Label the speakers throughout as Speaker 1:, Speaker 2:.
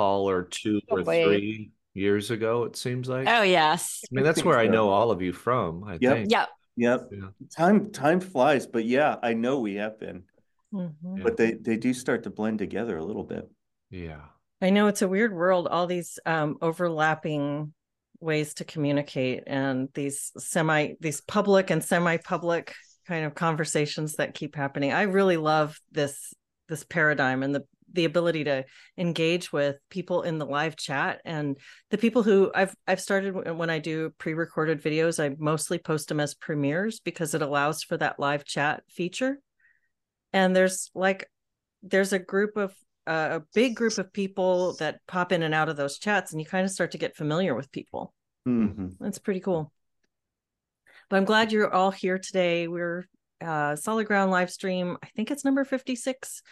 Speaker 1: call or two or
Speaker 2: Probably.
Speaker 1: three years ago. It seems like.
Speaker 3: Oh yes.
Speaker 1: I mean, that's where I know all of you from. I
Speaker 4: Yep.
Speaker 1: think.
Speaker 3: Yep.
Speaker 4: Yep.
Speaker 1: Yeah.
Speaker 4: Time time flies, but yeah, I know we have been.
Speaker 5: Mhm.
Speaker 4: But they they do start to blend together a little bit.
Speaker 1: Yeah.
Speaker 5: I know it's a weird world, all these um, overlapping ways to communicate and these semi, these public and semi-public kind of conversations that keep happening. I really love this this paradigm and the the ability to engage with people in the live chat. And the people who I've I've started when I do pre-recorded videos, I mostly post them as premieres because it allows for that live chat feature. And there's like there's a group of uh, a big group of people that pop in and out of those chats and you kind of start to get familiar with people.
Speaker 4: Mhm.
Speaker 5: that's pretty cool. But i'm glad you're all here today. We're uh solid ground live stream i think it's number 56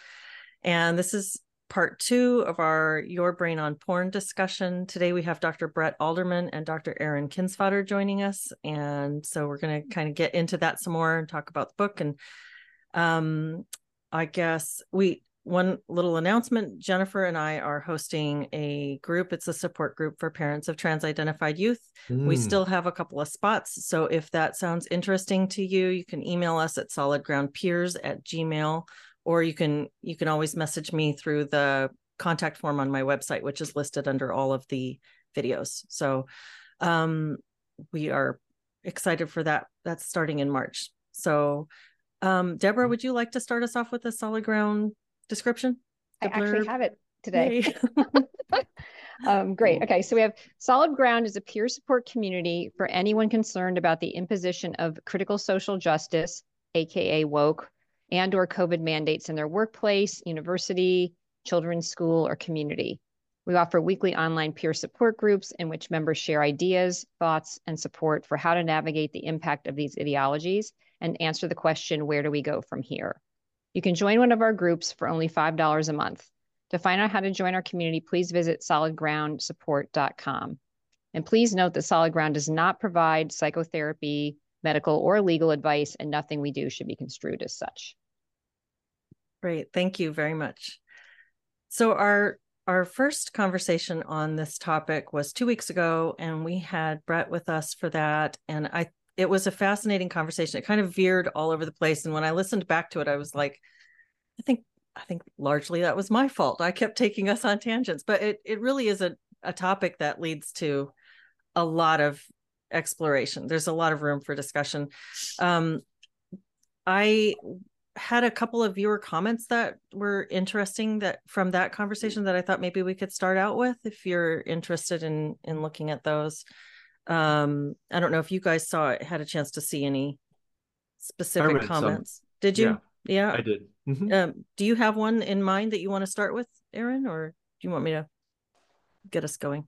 Speaker 5: and this is part two of our your brain on porn discussion. Today we have dr bret alderman and dr aaron kindsvatter joining us. And so we're going to kind of get into that some more and talk about the book. And um i guess we one little announcement jennifer and i are hosting a group. It's a support group for parents of trans identified youth. We
Speaker 1: Mm.
Speaker 5: still have a couple of spots. So if that sounds interesting to you you can email us at solidgroundpeers at gmail or you can you can always message me through the contact form on my website which is listed under all of the videos so um we are excited for that that's starting in march so um deborah would you like to start us off with a solid ground description
Speaker 2: I actually have it today. Um, great. Okay. So we have Solid Ground is a peer support community for anyone concerned about the imposition of critical social justice, AKA woke, and or COVID mandates in their workplace, university, children's school, or community. We offer weekly online peer support groups in which members share ideas, thoughts, and support for how to navigate the impact of these ideologies and answer the question, where do we go from here? You can join one of our groups for only $5 a month. To find out how to join our community, please visit solidgroundsupport.com. And please note that Solid Ground does not provide psychotherapy, medical, or legal advice, and nothing we do should be construed as such.
Speaker 5: Great. Thank you very much. So our our first conversation on this topic was 2 weeks ago and we had Bret with us for that and I it was a fascinating conversation. It kind of veered all over the place and when I listened back to it I was like I think I think largely that was my fault. I kept taking us on tangents, but it it really is a a topic that leads to a lot of exploration. There's a lot of room for discussion. Um I had a couple of viewer comments that were interesting that from that conversation that I thought maybe we could start out with if you're interested in in looking at those. Um I don't know if you guys saw it, had a chance to see any specific
Speaker 1: read some.
Speaker 5: comments. Did you? Yeah.
Speaker 1: I did. Mhm.
Speaker 5: Um do you have one in mind that you want to start with, Aaron, or do you want me to get us going?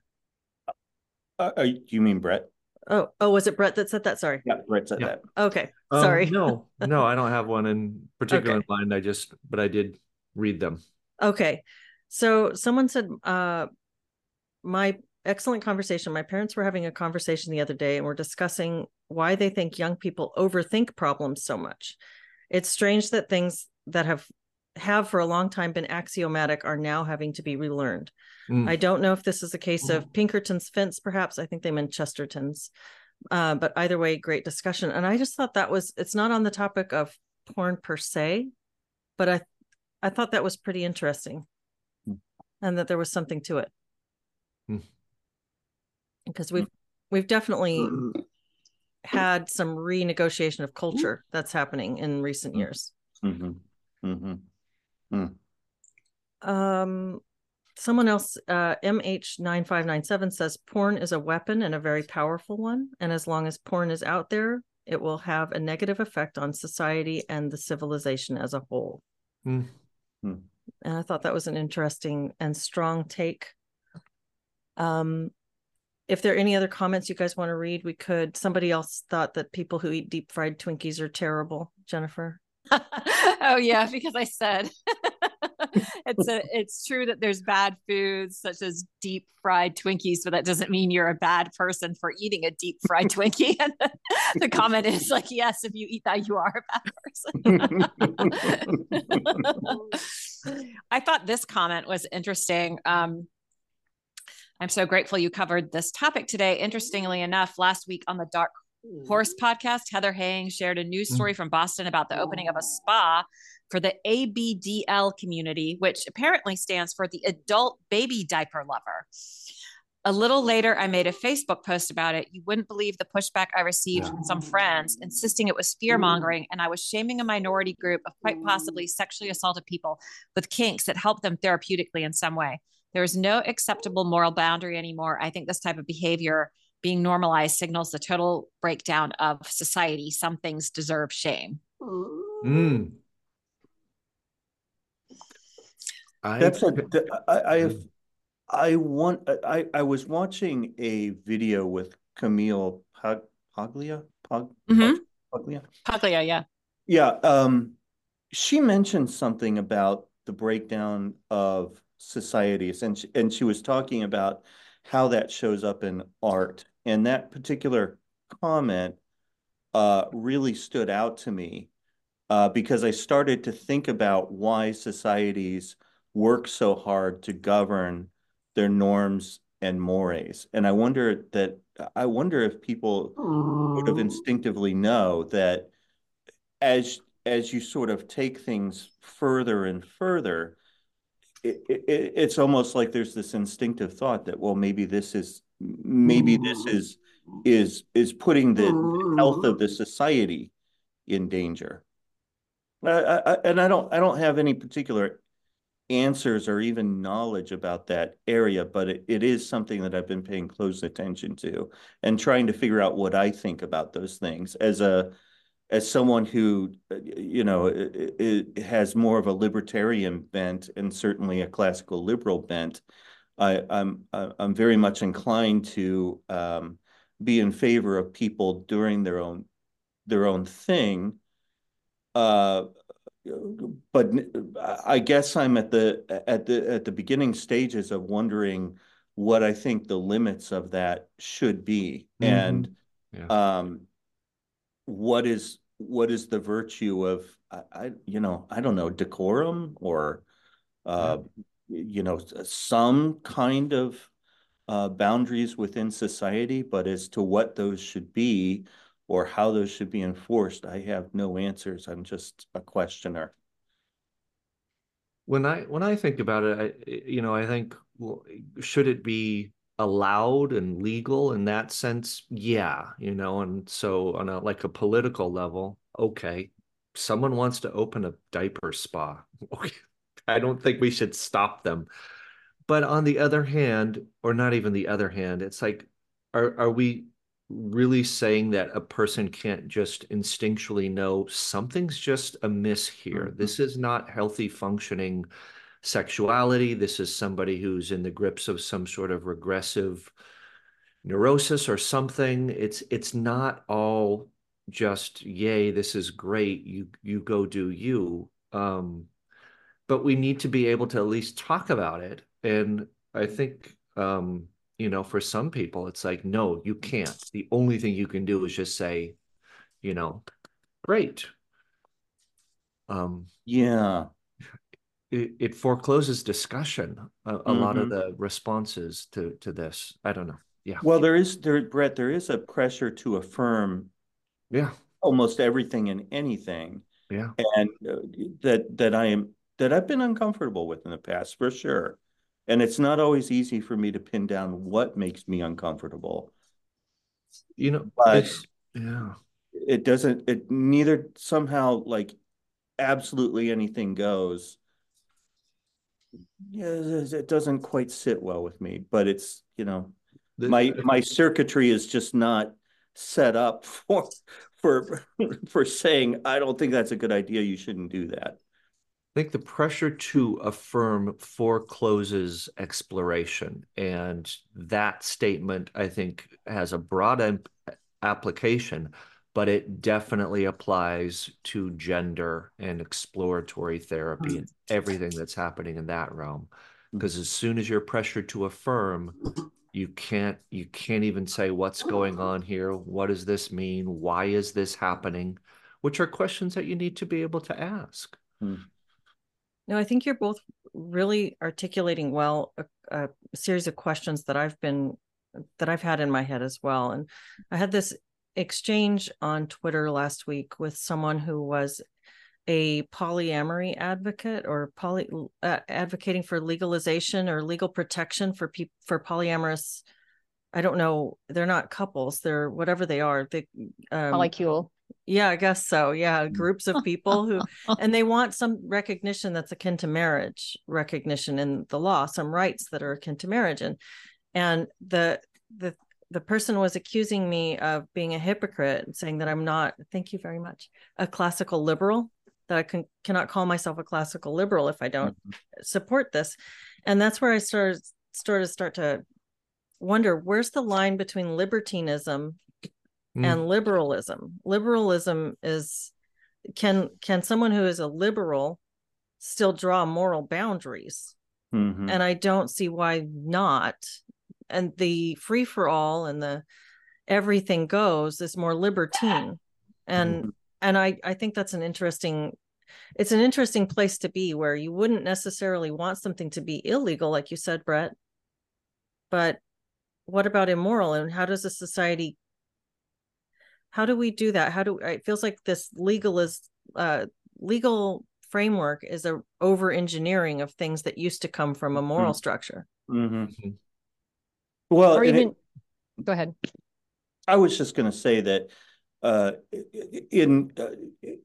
Speaker 4: Uh, uh, you mean Bret?
Speaker 5: Oh, oh, was it Bret that said that? Sorry.
Speaker 4: Yeah, Bret said
Speaker 1: Yeah.
Speaker 4: that.
Speaker 5: Okay.
Speaker 1: Um,
Speaker 5: Sorry.
Speaker 1: no, no, I don't have one in particular
Speaker 5: Okay.
Speaker 1: in mind. I just, but I did read them.
Speaker 5: Okay. So someone said, uh, my excellent conversation. My parents were having a conversation the other day and we're discussing why they think young people overthink problems so much. It's strange that things that have have for a long time been axiomatic are now having to be relearned.
Speaker 1: Mm.
Speaker 5: I don't know if this is a case of Pinkerton's fence, perhaps. I think they meant Chesterton's. Uh, but either way, great discussion. And I just thought that was it's not on the topic of porn per se, but I I thought that was pretty interesting.
Speaker 4: Hmm.
Speaker 5: And that there was something to it. Because we've we've definitely had some renegotiation of culture that's happening in recent years.
Speaker 4: hmm hmm
Speaker 5: Um, someone else, uh, MH9597 says porn is a weapon and a very powerful one. And as long as porn is out there, it will have a negative effect on society and the civilization as a whole.
Speaker 1: Mm.
Speaker 4: Hmm.
Speaker 5: And I thought that was an interesting and strong take. Um, if there are any other comments you guys want to read, we could. Somebody else thought that people who eat deep fried Twinkies are terrible. Jennifer.
Speaker 3: oh yeah, because I said it's a it's true that there's bad foods such as deep fried Twinkies, but that doesn't mean you're a bad person for eating a deep fried Twinkie. And the, the comment is like, yes, if you eat that, you are a bad person. I thought this comment was interesting. Um, I'm so grateful you covered this topic today. Interestingly enough, last week on the Dark Horse podcast, Heather Heying shared a news story from Boston about the opening of a spa for the ABDL community, which apparently stands for the Adult Baby Diaper Lover. A little later, I made a Facebook post about it. You wouldn't believe the pushback I received from some friends insisting it was fear mongering and I was shaming a minority group of quite possibly sexually assaulted people with kinks that help them therapeutically in some way. There is no acceptable moral boundary anymore. I think this type of behavior being normalized signals the total breakdown of society. Some things deserve shame.
Speaker 1: Mm. I,
Speaker 4: That's a, th- I, I have, I want, I, I was watching a video with Camille Pag, Paglia, Pag,
Speaker 3: Mhm.
Speaker 4: Paglia.
Speaker 3: Paglia, yeah.
Speaker 4: Yeah, um, she mentioned something about the breakdown of societies, and she, and she was talking about how that shows up in art. And that particular comment uh, really stood out to me uh, because I started to think about why societies work so hard to govern their norms and mores. And I wonder that I wonder if people sort of instinctively know that as as you sort of take things further and further, it, it, it's almost like there's this instinctive thought that well maybe this is maybe this mm. is is is putting the health of mm. the society in danger. I, I, and I don't I don't have any particular answers or even knowledge about that area, but it, it is something that I've been paying close attention to and trying to figure out what I think about those things as a as someone who you know it, it has more of a libertarian bent and certainly a classical liberal bent. I, I'm I'm very much inclined to um, be in favor of people doing their own their own thing. Uh, but I guess I'm at the at the at the beginning stages of wondering what I think the limits of that should be,
Speaker 1: Mhm.
Speaker 4: and
Speaker 1: Yeah.
Speaker 4: um, what is what is the virtue of I, I you know I don't know decorum or uh, you know some kind of uh, boundaries within society, but as to what those should be or how those should be enforced, I have no answers. I'm just a questioner.
Speaker 1: when I when I think about it, I you know I think well, should it be allowed and legal in that sense? Yeah, you know, and so on a like a political level, okay, someone wants to open a diaper spa. Okay, I don't think we should stop them. But on the other hand, or not even the other hand, it's like, are are we really saying that a person can't just instinctually know something's just amiss here?
Speaker 4: Mhm.
Speaker 1: This is not healthy functioning sexuality. This is somebody who's in the grips of some sort of regressive neurosis or something. It's it's not all just yay, this is great. You you go do you. Um, but we need to be able to at least talk about it. And I think um, you know, for some people, it's like, no, you can't. The only thing you can do is just say, you know, great. Um,
Speaker 4: Yeah.
Speaker 1: it, it forecloses discussion. A, a lot of
Speaker 4: Mhm.
Speaker 1: the responses to to this. I don't know. Yeah.
Speaker 4: Well, there is there, Bret, there is a pressure to affirm
Speaker 1: Yeah.
Speaker 4: almost everything and anything,
Speaker 1: Yeah.
Speaker 4: and uh, that that I am that I've been uncomfortable with in the past for sure. And it's not always easy for me to pin down what makes me uncomfortable.
Speaker 1: You know,
Speaker 4: But-
Speaker 1: yeah.
Speaker 4: It doesn't, it neither somehow like absolutely anything goes. Yeah, it doesn't quite sit well with me, but it's, you know,
Speaker 1: The-
Speaker 4: my my circuitry is just not set up for for for saying I don't think that's a good idea. You shouldn't do that.
Speaker 1: I think the pressure to affirm forecloses exploration. And that statement, I think, has a broad am- application, but it definitely applies to gender and exploratory therapy and everything that's happening in that realm. Because as soon as you're pressured to affirm, you can't you can't even say what's going on here, what does this mean, why is this happening, which are questions that you need to be able to ask. Hmm.
Speaker 5: No, I think you're both really articulating well a, a, series of questions that I've been that I've had in my head as well. And I had this exchange on Twitter last week with someone who was a polyamory advocate or poly uh, advocating for legalization or legal protection for people for polyamorous I don't know. They're not couples. They're whatever they are. They
Speaker 2: um, polycule.
Speaker 5: Yeah, I guess so. Yeah, groups of people who and they want some recognition that's akin to marriage, recognition in the law, some rights that are akin to marriage. And and the the the person was accusing me of being a hypocrite and saying that I'm not, thank you very much, a classical liberal, that I can cannot call myself a classical liberal if I don't mm-hmm. support this. And that's where I started started start to wonder where's the line between libertinism mm. and liberalism liberalism is can can someone who is a liberal still draw moral boundaries mm-hmm. and i don't see why not and the free for all and the everything goes is more libertine and mm-hmm. and i i think that's an interesting it's an interesting place to be where you wouldn't necessarily want something to be illegal like you said bret but what about immoral and how does a society how do we do that how do it feels like this legal is uh legal framework is a over engineering of things that used to come from a moral mm-hmm. structure
Speaker 4: mm-hmm. mm-hmm. well
Speaker 2: or even it, go ahead
Speaker 4: i was just going to say that uh in uh,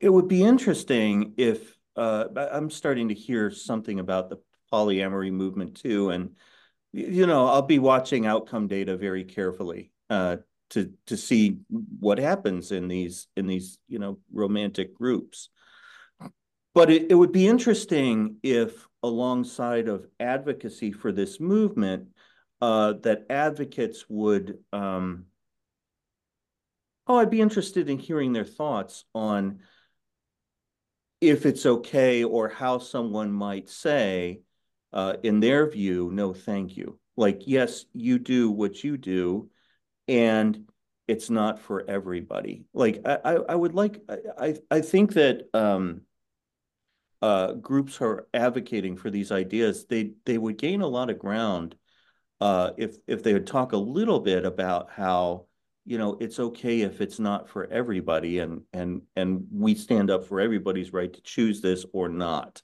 Speaker 4: it would be interesting if uh i'm starting to hear something about the polyamory movement too and you know, I'll be watching outcome data very carefully uh, to to see what happens in these in these you know romantic groups. But it, it would be interesting if, alongside of advocacy for this movement, uh, that advocates would. Um, oh, I'd be interested in hearing their thoughts on if it's okay or how someone might say uh, in their view, no, thank you. Like, yes, you do what you do, and it's not for everybody. Like, I, I would like, I, I think that um, uh, groups who are advocating for these ideas, they they would gain a lot of ground uh, if if they would talk a little bit about how you know it's okay if it's not for everybody, and and and we stand up for everybody's right to choose this or not.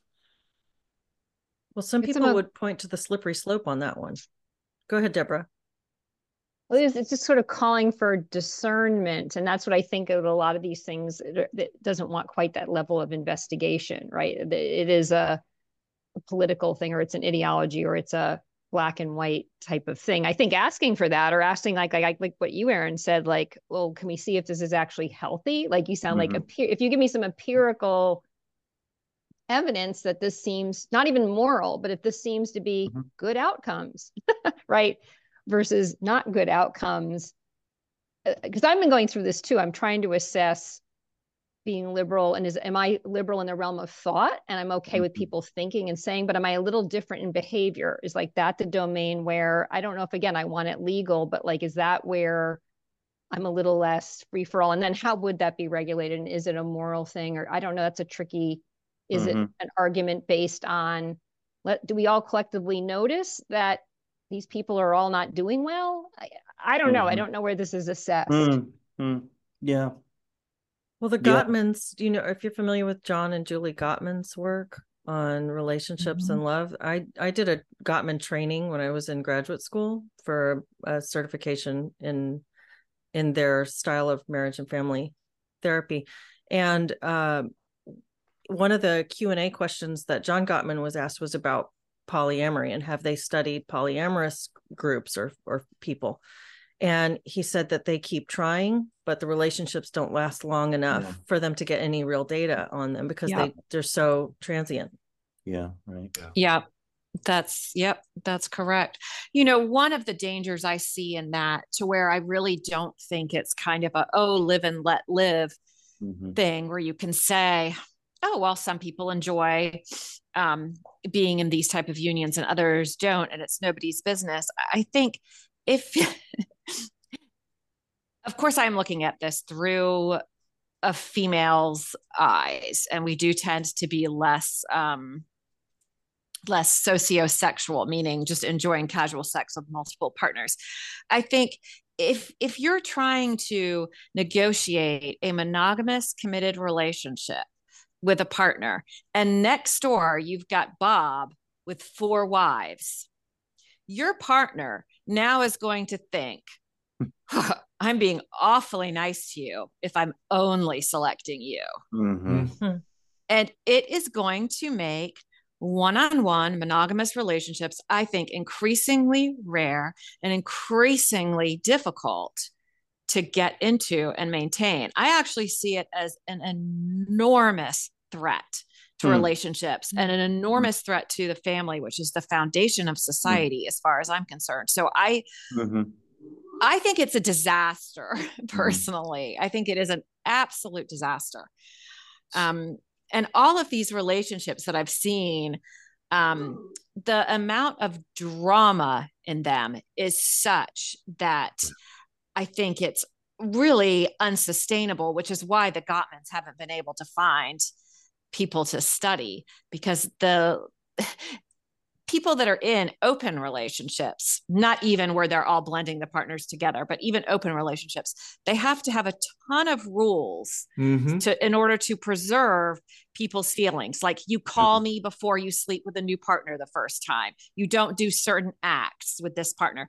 Speaker 5: Well, some people about, would point to the slippery slope on that one. Go ahead, Deborah.
Speaker 2: Well, it's, just sort of calling for discernment. And that's what I think of a lot of these things that doesn't want quite that level of investigation, right? It is a, a political thing or it's an ideology or it's a black and white type of thing. I think asking for that or asking like like like what you Aaron said like, well, can we see if this is actually healthy? Like you sound mm-hmm. like if you give me some empirical evidence that this seems not even moral, but if this seems to be mm-hmm. good outcomes, right? Versus not good outcomes. Because uh, I've been going through this too. I'm trying to assess being liberal and is am I liberal in the realm of thought and I'm okay mm-hmm. with people thinking and saying, but am I a little different in behavior? Is like that the domain where I don't know if again I want it legal, but like is that where I'm a little less free for all? And then how would that be regulated? And is it a moral thing? Or I don't know. That's a tricky is mm-hmm. it an argument based on let do we all collectively notice that these people are all not doing well? I, I don't mm-hmm. know. I mm-hmm. don't know where this is assessed.
Speaker 4: Mm-hmm. Yeah.
Speaker 5: Well, the Gottmans, yeah. you know, if you're familiar with John and Julie Gottman's work on relationships and mm-hmm. love, I I did a Gottman training when I was in graduate school for a certification in in their style of marriage and family therapy, and uh, one of the q&a questions that john gottman was asked was about polyamory and have they studied polyamorous groups or or people and he said that they keep trying but the relationships don't last long enough yeah. for them to get any real data on them because yeah. they they're so transient
Speaker 4: yeah right
Speaker 3: yeah. yeah that's yep that's correct you know one of the dangers i see in that to where i really don't think it's kind of a oh live and let live mm-hmm. thing where you can say oh well some people enjoy um, being in these type of unions and others don't and it's nobody's business i think if of course i'm looking at this through a female's eyes and we do tend to be less um, less socio-sexual meaning just enjoying casual sex with multiple partners. I think if if you're trying to negotiate a monogamous committed relationship with a partner and next door you've got bob with four wives your partner now is going to think i'm being awfully nice to you if i'm only selecting you
Speaker 4: Mhm.
Speaker 5: Mm-hmm.
Speaker 3: and it is going to make one on one monogamous relationships, I think, increasingly rare and increasingly difficult to get into and maintain. I actually see it as an enormous threat to
Speaker 4: Hmm.
Speaker 3: relationships and an enormous threat to the family, which is the foundation of society, as far as I'm concerned. So I,
Speaker 4: Mhm.
Speaker 3: I think it's a disaster personally. I think it is an absolute disaster. Um, and all of these relationships that I've seen, um, the amount of drama in them is such that I think it's really unsustainable, which is why the Gottmans haven't been able to find people to study because the people that are in open relationships, not even where they're all blending the partners together, but even open relationships, they have to have a ton of rules
Speaker 1: Mhm.
Speaker 3: to in order to preserve people's feelings. Like you call me before you sleep with a new partner the first time. You don't do certain acts with this partner.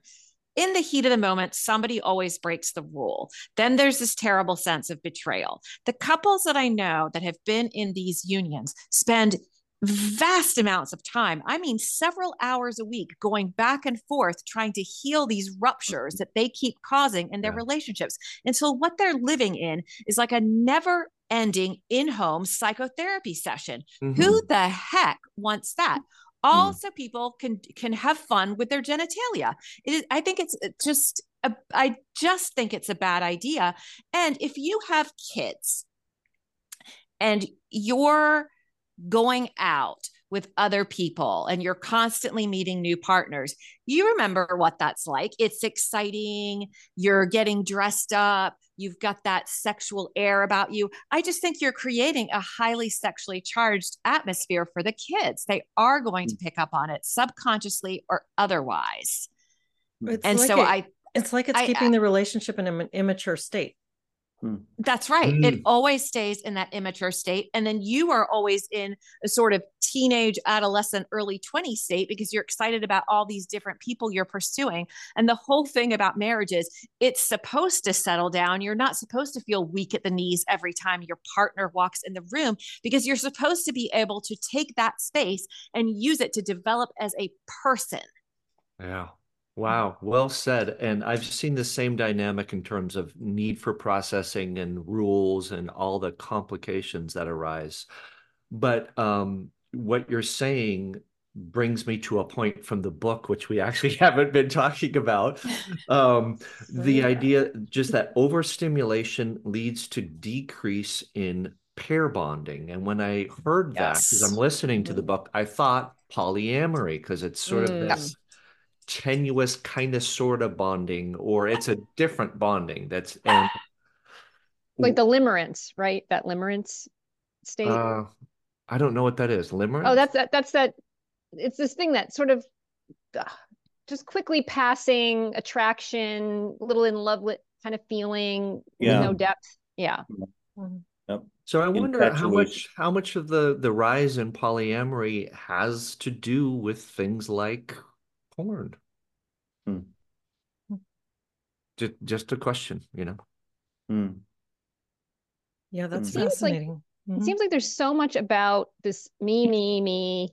Speaker 3: In the heat of the moment, somebody always breaks the rule. Then there's this terrible sense of betrayal. The couples that I know that have been in these unions spend vast amounts of time, I mean, several hours a week, going back and forth trying to heal these ruptures that they keep causing in their
Speaker 1: Yeah.
Speaker 3: relationships until so what they're living in is like a never ending in home psychotherapy session.
Speaker 1: Mhm.
Speaker 3: Who the heck wants that? Hmm. Also, people can can have fun with their genitalia. It is, I think it's it's just a, I just think it's a bad idea. And if you have kids and you're going out with other people and you're constantly meeting new partners, you remember what that's like. It's exciting. You're getting dressed up. You've got that sexual air about you. I just think you're creating a highly sexually charged atmosphere for the kids. They are going to mm. pick up on it subconsciously or otherwise. Mm.
Speaker 5: It's
Speaker 3: And
Speaker 5: like
Speaker 3: so
Speaker 5: it-
Speaker 3: I
Speaker 5: it's like it's
Speaker 3: I-
Speaker 5: keeping the relationship in an immature state.
Speaker 3: That's right.
Speaker 1: Mm.
Speaker 3: It always stays in that immature state. And then you are always in a sort of teenage, adolescent, early 20 state because you're excited about all these different people you're pursuing. And the whole thing about marriage is it's supposed to settle down. You're not supposed to feel weak at the knees every time your partner walks in the room because you're supposed to be able to take that space and use it to develop as a person.
Speaker 1: Yeah. Wow. Well said. And I've seen the same dynamic in terms of need for processing and rules and all the complications that arise. But um, what you're saying brings me to a point from the book, which we actually haven't been talking about. Um, the
Speaker 5: Yeah.
Speaker 1: idea just that overstimulation leads to decrease in pair bonding. And when I heard that, because I'm listening to the book, I thought polyamory, because it's sort of
Speaker 2: Mm.
Speaker 1: this tenuous kind of sort of bonding, or it's a different bonding that's and
Speaker 2: like the limerence, right? That limerence state.
Speaker 1: uh I don't know what that is. Limerence?
Speaker 2: oh, that's that. That's that. It's this thing that sort of uh, just quickly passing attraction, little in love with kind of feeling
Speaker 4: Yeah.
Speaker 2: no depth. Yeah.
Speaker 1: So I wonder how much how much of the the rise in polyamory has to do with things like porn.
Speaker 4: Hmm.
Speaker 1: Just just a question, you know.
Speaker 4: Mm.
Speaker 5: Yeah, that's
Speaker 4: It
Speaker 2: seems like-
Speaker 5: fascinating.
Speaker 2: It seems like there's so much about this me, me, me,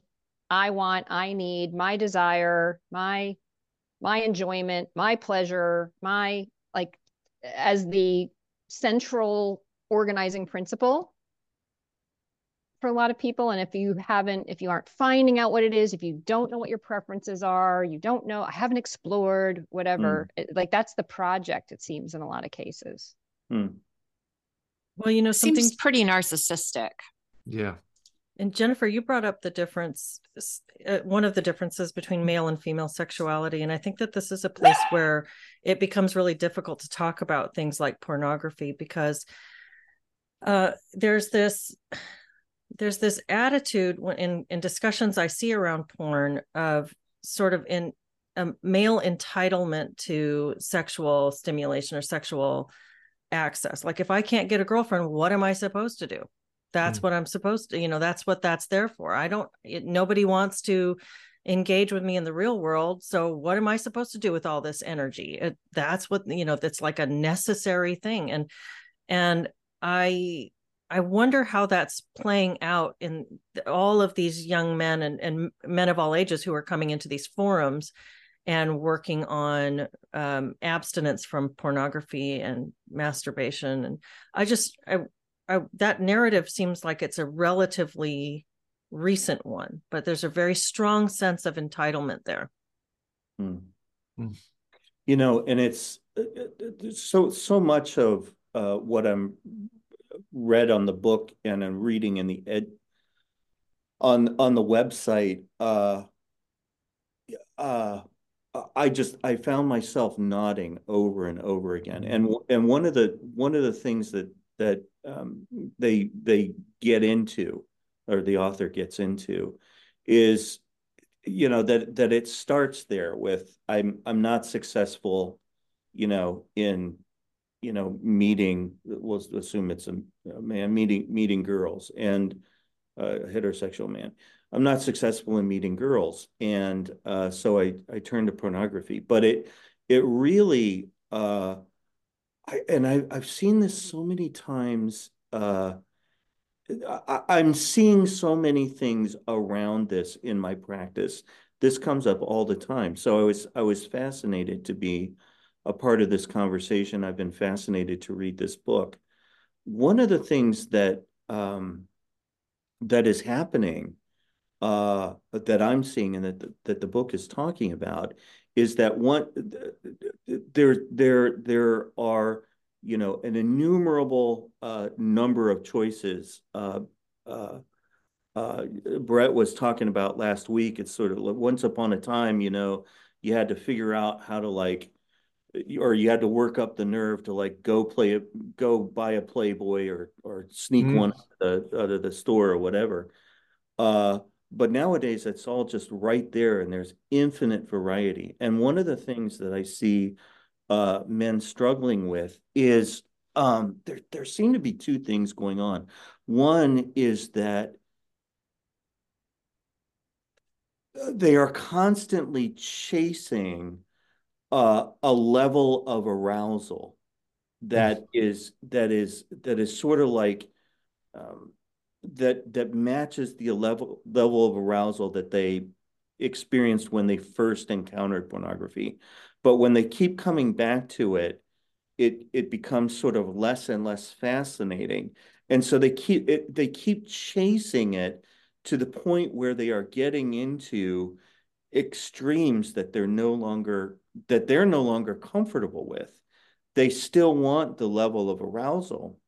Speaker 2: I want, I need, my desire, my my enjoyment, my pleasure, my like as the central organizing principle for a lot of people. And if you haven't, if you aren't finding out what it is, if you don't know what your preferences are, you don't know, I haven't explored, whatever, it- like that's the project, it seems, in a lot of cases.
Speaker 4: Mm.
Speaker 5: Well, you know, something
Speaker 3: Seems pretty narcissistic.
Speaker 1: Yeah.
Speaker 5: And Jennifer, you brought up the difference, uh, one of the differences between male and female sexuality. And I think that this is a place where it becomes really difficult to talk about things like pornography because uh, there's this there's this attitude in in discussions I see around porn of sort of in a male entitlement to sexual stimulation or sexual access. Like if I can't get a girlfriend, what am I supposed to do? That's mm. what I'm supposed to, you know, that's what that's there for. I don't it, nobody wants to engage with me in the real world. So what am I supposed to do with all this energy? It, that's what, you know, that's like a necessary thing. And and I I wonder how that's playing out in all of these young men and, and men of all ages who are coming into these forums and working on um, abstinence from pornography and masturbation. And I just, I, I, that narrative seems like it's a relatively recent one, but there's a very strong sense of entitlement there.
Speaker 4: Hmm. You know, and it's uh, uh, so so much of uh, what I'm read on the book and I'm reading in the ed on on the website. Uh, uh, I just I found myself nodding over and over again, and and one of the one of the things that that um, they they get into, or the author gets into, is you know that that it starts there with I'm I'm not successful, you know, in you know meeting. We'll assume it's a, a man meeting meeting girls and a heterosexual man. I'm not successful in meeting girls, and uh, so I I turned to pornography. But it it really uh, I and I I've seen this so many times. Uh, I, I'm seeing so many things around this in my practice. This comes up all the time. So I was I was fascinated to be a part of this conversation. I've been fascinated to read this book. One of the things that um, that is happening uh, that I'm seeing and that the, that the book is talking about is that one there there there are you know an innumerable uh, number of choices. Uh, uh, uh, Bret was talking about last week. It's sort of once upon a time, you know, you had to figure out how to like or you had to work up the nerve to like go play it, go buy a Playboy or or sneak mm. one out of, the, out of the store or whatever. Uh, but nowadays, it's all just right there, and there's infinite variety. And one of the things that I see uh, men struggling with is um, there. There seem to be two things going on. One is that they are constantly chasing uh, a level of arousal that mm. is that is that is sort of like um, that that matches the level level of arousal that they experienced when they first encountered pornography. But when they keep coming back to it, it it becomes sort of less and less fascinating. And so they keep it they keep chasing it to the point where they are getting into extremes that they're no longer that they're no longer comfortable with. They still want the level of arousal,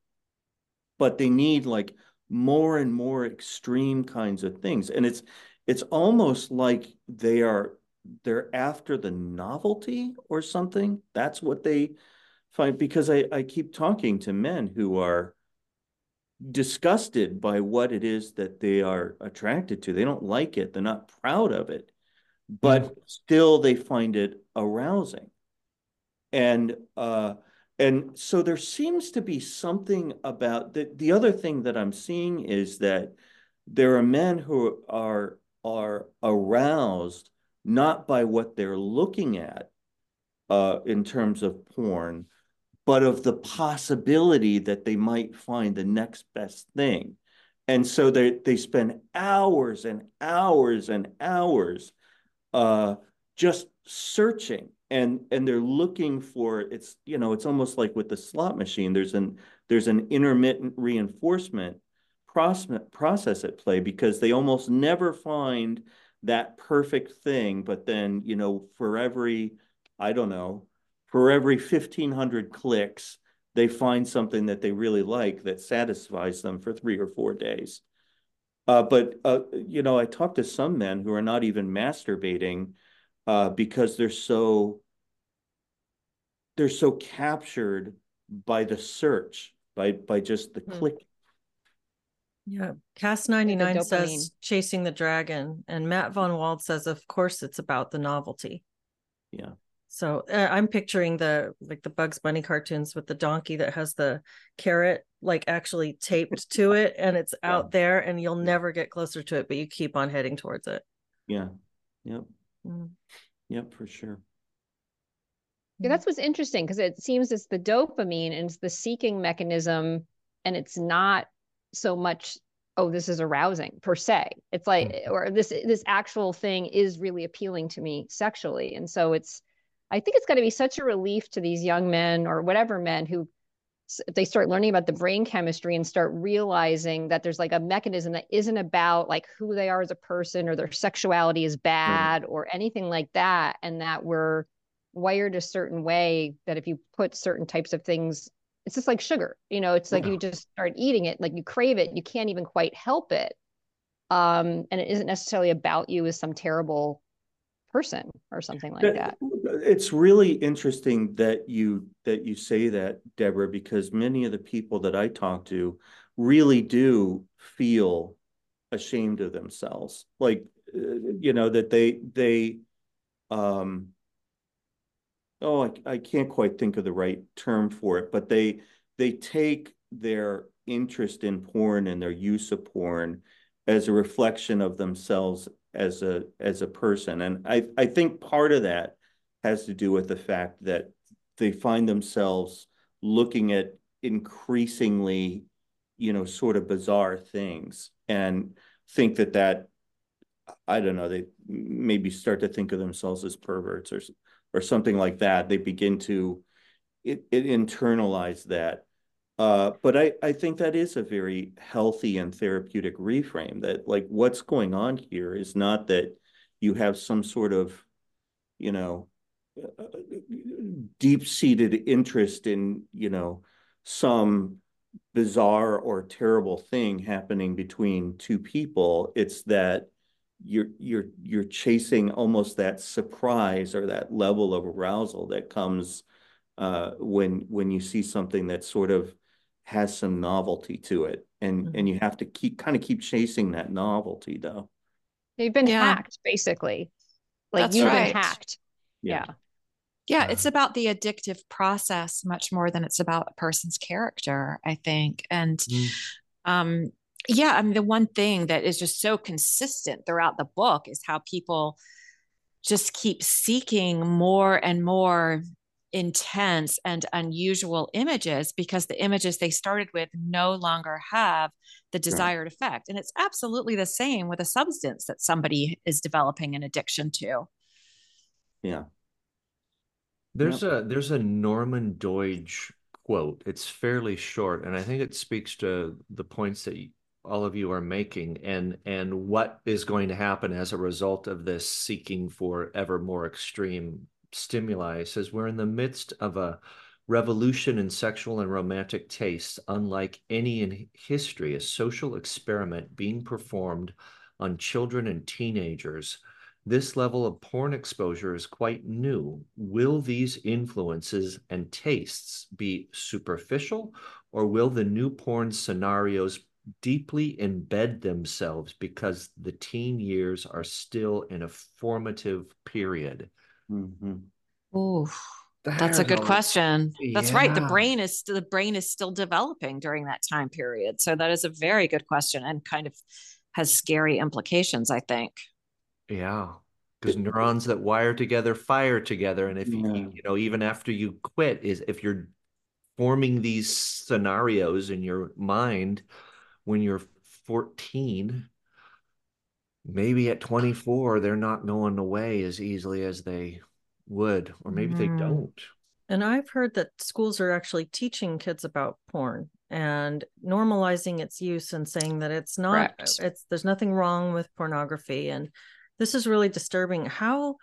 Speaker 4: but they need like more and more extreme kinds of things. And it's it's almost like they are they're after the novelty or something. That's what they find because I, I keep talking to men who are disgusted by what it is that they are attracted to. They don't like it. They're not proud of it, but still they find it arousing. And uh, and so there seems to be something about the, the other thing that I'm seeing is that there are men who are are aroused not by what they're looking at uh, in terms of porn, but of the possibility that they might find the next best thing. And so they, they spend hours and hours and hours uh, just searching and and they're looking for it's you know it's almost like with the slot machine there's an there's an intermittent reinforcement process process at play because they almost never find that perfect thing but then you know for every i don't know for every 1500 clicks they find something that they really like that satisfies them for three or four days uh, but uh, you know i talk to some men who are not even masturbating uh, because they're so they're so captured by the search, by by just the hmm. click.
Speaker 5: Yeah. Cast 99
Speaker 2: dopamine.
Speaker 5: says chasing the dragon, and Matt Von Wald says, of course, it's about the novelty.
Speaker 4: Yeah.
Speaker 5: So uh, I'm picturing the like the Bugs Bunny cartoons with the donkey that has the carrot like actually taped to it and it's out there and you'll never get closer to it, but you keep on heading towards it.
Speaker 4: Yeah. Yep.
Speaker 5: Mm.
Speaker 4: Yep, for sure.
Speaker 2: Yeah, that's what's interesting because it seems it's the dopamine and it's the seeking mechanism, and it's not so much, oh, this is arousing per se. It's like,
Speaker 1: Mhm.
Speaker 2: or this this actual thing is really appealing to me sexually, and so it's, I think it's going to be such a relief to these young men or whatever men who, if they start learning about the brain chemistry and start realizing that there's like a mechanism that isn't about like who they are as a person or their sexuality is bad or anything like that, and that we're wired a certain way that if you put certain types of things it's just like sugar you know it's like
Speaker 1: Yeah.
Speaker 2: you just start eating it like you crave it you can't even quite help it um and it isn't necessarily about you as some terrible person or something like that
Speaker 4: It's really interesting that you that you say that, Deborah, because many of the people that I talk to really do feel ashamed of themselves. Like, uh, you know, that they they um oh, I, I can't quite think of the right term for it, but they they take their interest in porn and their use of porn as a reflection of themselves as a as a person. And I, I think part of that has to do with the fact that they find themselves looking at increasingly, you know, sort of bizarre things and think that that I don't know, they maybe start to think of themselves as perverts or or something like that. They begin to it, it internalize that. Uh, but I, I think that is a very healthy and therapeutic reframe that like what's going on here is not that you have some sort of, you know, deep-seated interest in, you know, some bizarre or terrible thing happening between two people. It's that you're you're you're chasing almost that surprise or that level of arousal that comes uh, when when you see something that sort of has some novelty to it, and
Speaker 5: Mhm.
Speaker 4: and you have to keep kind of keep chasing that novelty though.
Speaker 2: they've been
Speaker 3: Yeah.
Speaker 2: hacked basically like
Speaker 3: That's
Speaker 2: you've
Speaker 3: right.
Speaker 2: been hacked
Speaker 4: Yeah.
Speaker 2: yeah
Speaker 3: Yeah,
Speaker 1: Uh,
Speaker 3: it's about the addictive process much more than it's about a person's character, I think. And
Speaker 1: Mm.
Speaker 3: um yeah, I mean the one thing that is just so consistent throughout the book is how people just keep seeking more and more intense and unusual images because the images they started with no longer have the desired effect. And it's absolutely the same with a substance that somebody is developing an addiction to.
Speaker 4: Yeah.
Speaker 1: There's a there's a Norman Doidge quote. It's fairly short, and I think it speaks to the points that all of you are making, and and what is going to happen as a result of this seeking for ever more extreme stimuli. Says we're in the midst of a revolution in sexual and romantic tastes, unlike any in history, a social experiment being performed on children and teenagers. This level of porn exposure is quite new. Will these influences and tastes be superficial, or will the new porn scenarios deeply embed themselves because the teen years are still in a formative period?
Speaker 4: Mhm.
Speaker 3: Ooh, that's a
Speaker 1: There's
Speaker 3: good question. That's right. The brain is the brain is still developing during that time period. So that is a very good question and kind of has scary implications, I think.
Speaker 1: Yeah, because neurons that wire together fire together, and if you you know even after you quit, is if you're forming these scenarios in your mind when you're 14, maybe at 24 they're not going away as easily as they would, or maybe they
Speaker 3: Mm.
Speaker 1: don't.
Speaker 5: And I've heard that schools are actually teaching kids about porn and normalizing its use and saying that it's not
Speaker 3: Correct.
Speaker 5: it's there's nothing wrong with pornography and this is really disturbing. How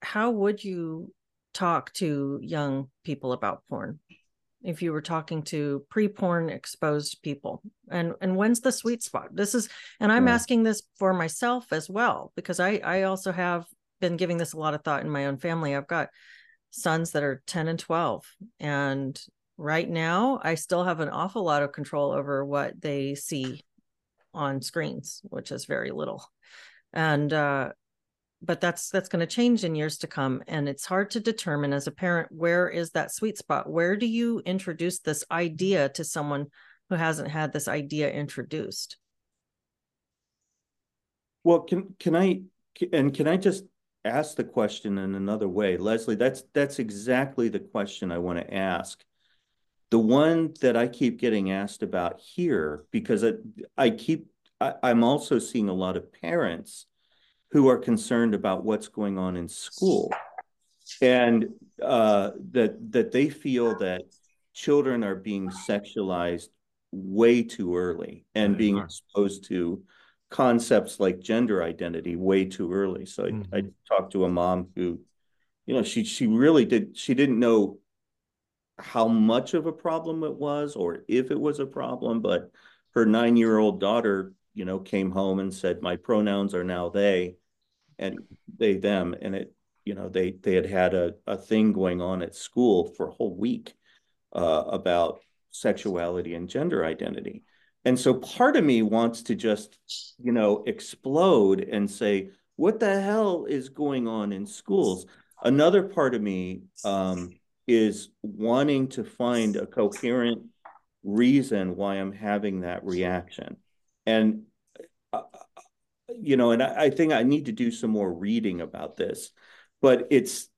Speaker 5: how would you talk to young people about porn if you were talking to pre-porn exposed people? And and when's the sweet spot? This is and I'm
Speaker 4: Yeah.
Speaker 5: asking this for myself as well because I I also have been giving this a lot of thought in my own family. I've got sons that are 10 and 12 and right now i still have an awful lot of control over what they see on screens, which is very little. And uh, but that's that's going to change in years to come and it's hard to determine as a parent where is that sweet spot? Where do you introduce this idea to someone who hasn't had this idea introduced?
Speaker 4: Well can can i and can i just ask the question in another way? Leslie that's that's exactly the question i want to ask. The one that i keep getting asked about here because i, I keep I, i'm also seeing a lot of parents who are concerned about what's going on in school and uh, that that they feel that children are being sexualized way too early and being exposed to concepts like gender identity way too early. So I, mm-hmm. I talked to a mom who, you know, she she really did she didn't know how much of a problem it was or if it was a problem, but her nine year old daughter you know, came home and said, my pronouns are now they and they, them. And it, you know, they, they had had a, a thing going on at school for a whole week uh, about sexuality and gender identity. And so part of me wants to just, you know, explode and say, what the hell is going on in schools? Another part of me um, is wanting to find a coherent reason why I'm having that reaction. And, uh, you know, and I, I think I need to do some more reading about this, but it's,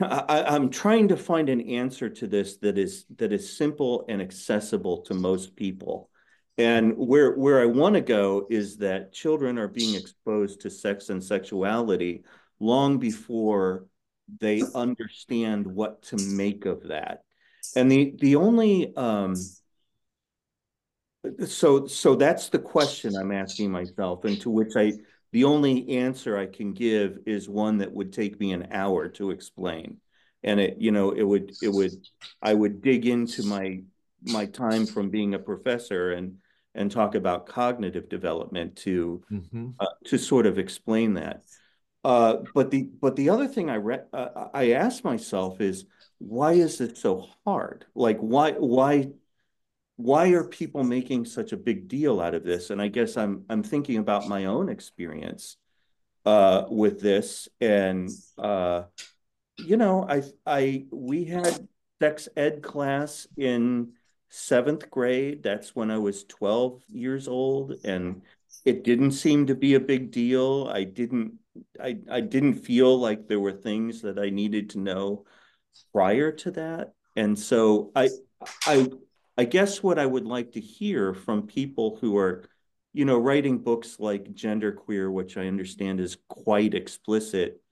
Speaker 4: I, I'm trying to find an answer to this that is that is simple and accessible to most people. And where where I want to go is that children are being exposed to sex and sexuality long before they understand what to make of that. And the the only um, so so that's the question I'm asking myself, and to which I the only answer I can give is one that would take me an hour to explain. And it, you know, it would it would I would dig into my my time from being a professor and and talk about cognitive development to mm-hmm. uh, to sort of explain that. Uh, but the but the other thing I re- uh, I asked myself is why is it so hard? Like why why why are people making such a big deal out of this? And I guess I'm I'm thinking about my own experience uh, with this, and uh, you know, I I we had sex ed class in seventh grade. That's when I was 12 years old, and it didn't seem to be a big deal. I didn't I I didn't feel like there were things that I needed to know prior to that, and so I I I guess what I would like to hear from people who are, you know, writing books like Genderqueer, which I understand is quite explicit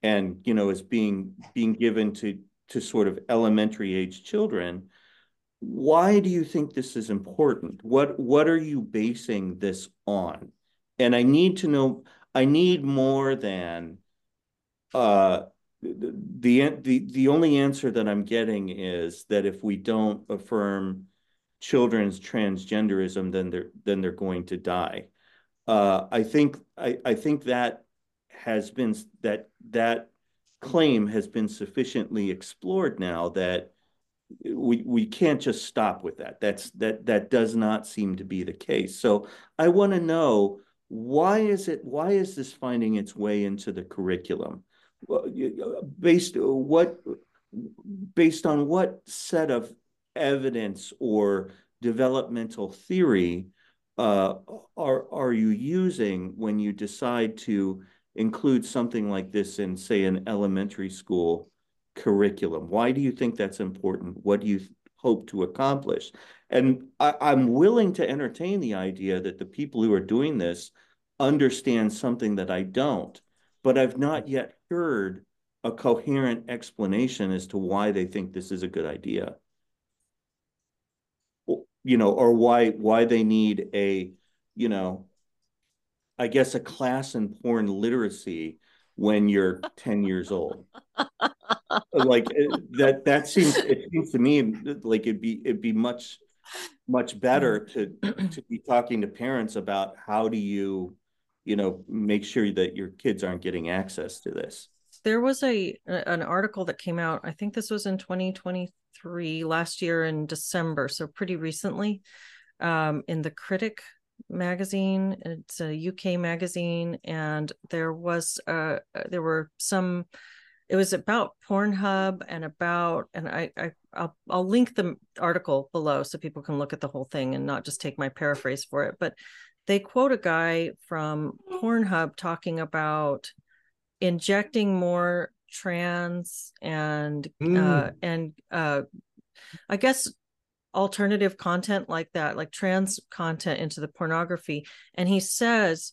Speaker 4: and, you know, is being being given to to sort of elementary age children. Why do you think this is important? What what are you basing this on? And I need to know, I need more than uh the, the the only answer that I'm getting is that if we don't affirm children's transgenderism, then they're then they're going to die. Uh, I think I, I think that has been that that claim has been sufficiently explored now that we we can't just stop with that. That's that that does not seem to be the case. So I want to know why is it why is this finding its way into the curriculum? Based what based on what set of evidence or developmental theory uh, are are you using when you decide to include something like this in say an elementary school curriculum? Why do you think that's important? What do you hope to accomplish? And I, i'm willing to entertain the idea that the people who are doing this understand something that i don't but I've not yet heard a coherent explanation as to why they think this is a good idea. You know, or why why they need a, you know, I guess a class in porn literacy when you're 10 years old. like eh, that that seems it seems to me like it'd be it'd be much much better mm. to to be talking to parents about how do you you know, make sure that your kids aren't getting access to this.
Speaker 5: There was a an article that came out, I think this was in 2023 last year in December, so pretty recently, um, in the Critic magazine. It's a UK magazine, and there was uh, there were some. It was about Pornhub and about, and I, I I'll I'll link the article below so people can look at the whole thing and not just take my paraphrase for it. But they quote a guy from Pornhub talking about injecting more trans and mm. uh, and uh, I guess alternative content like that, like trans content into the pornography. And he says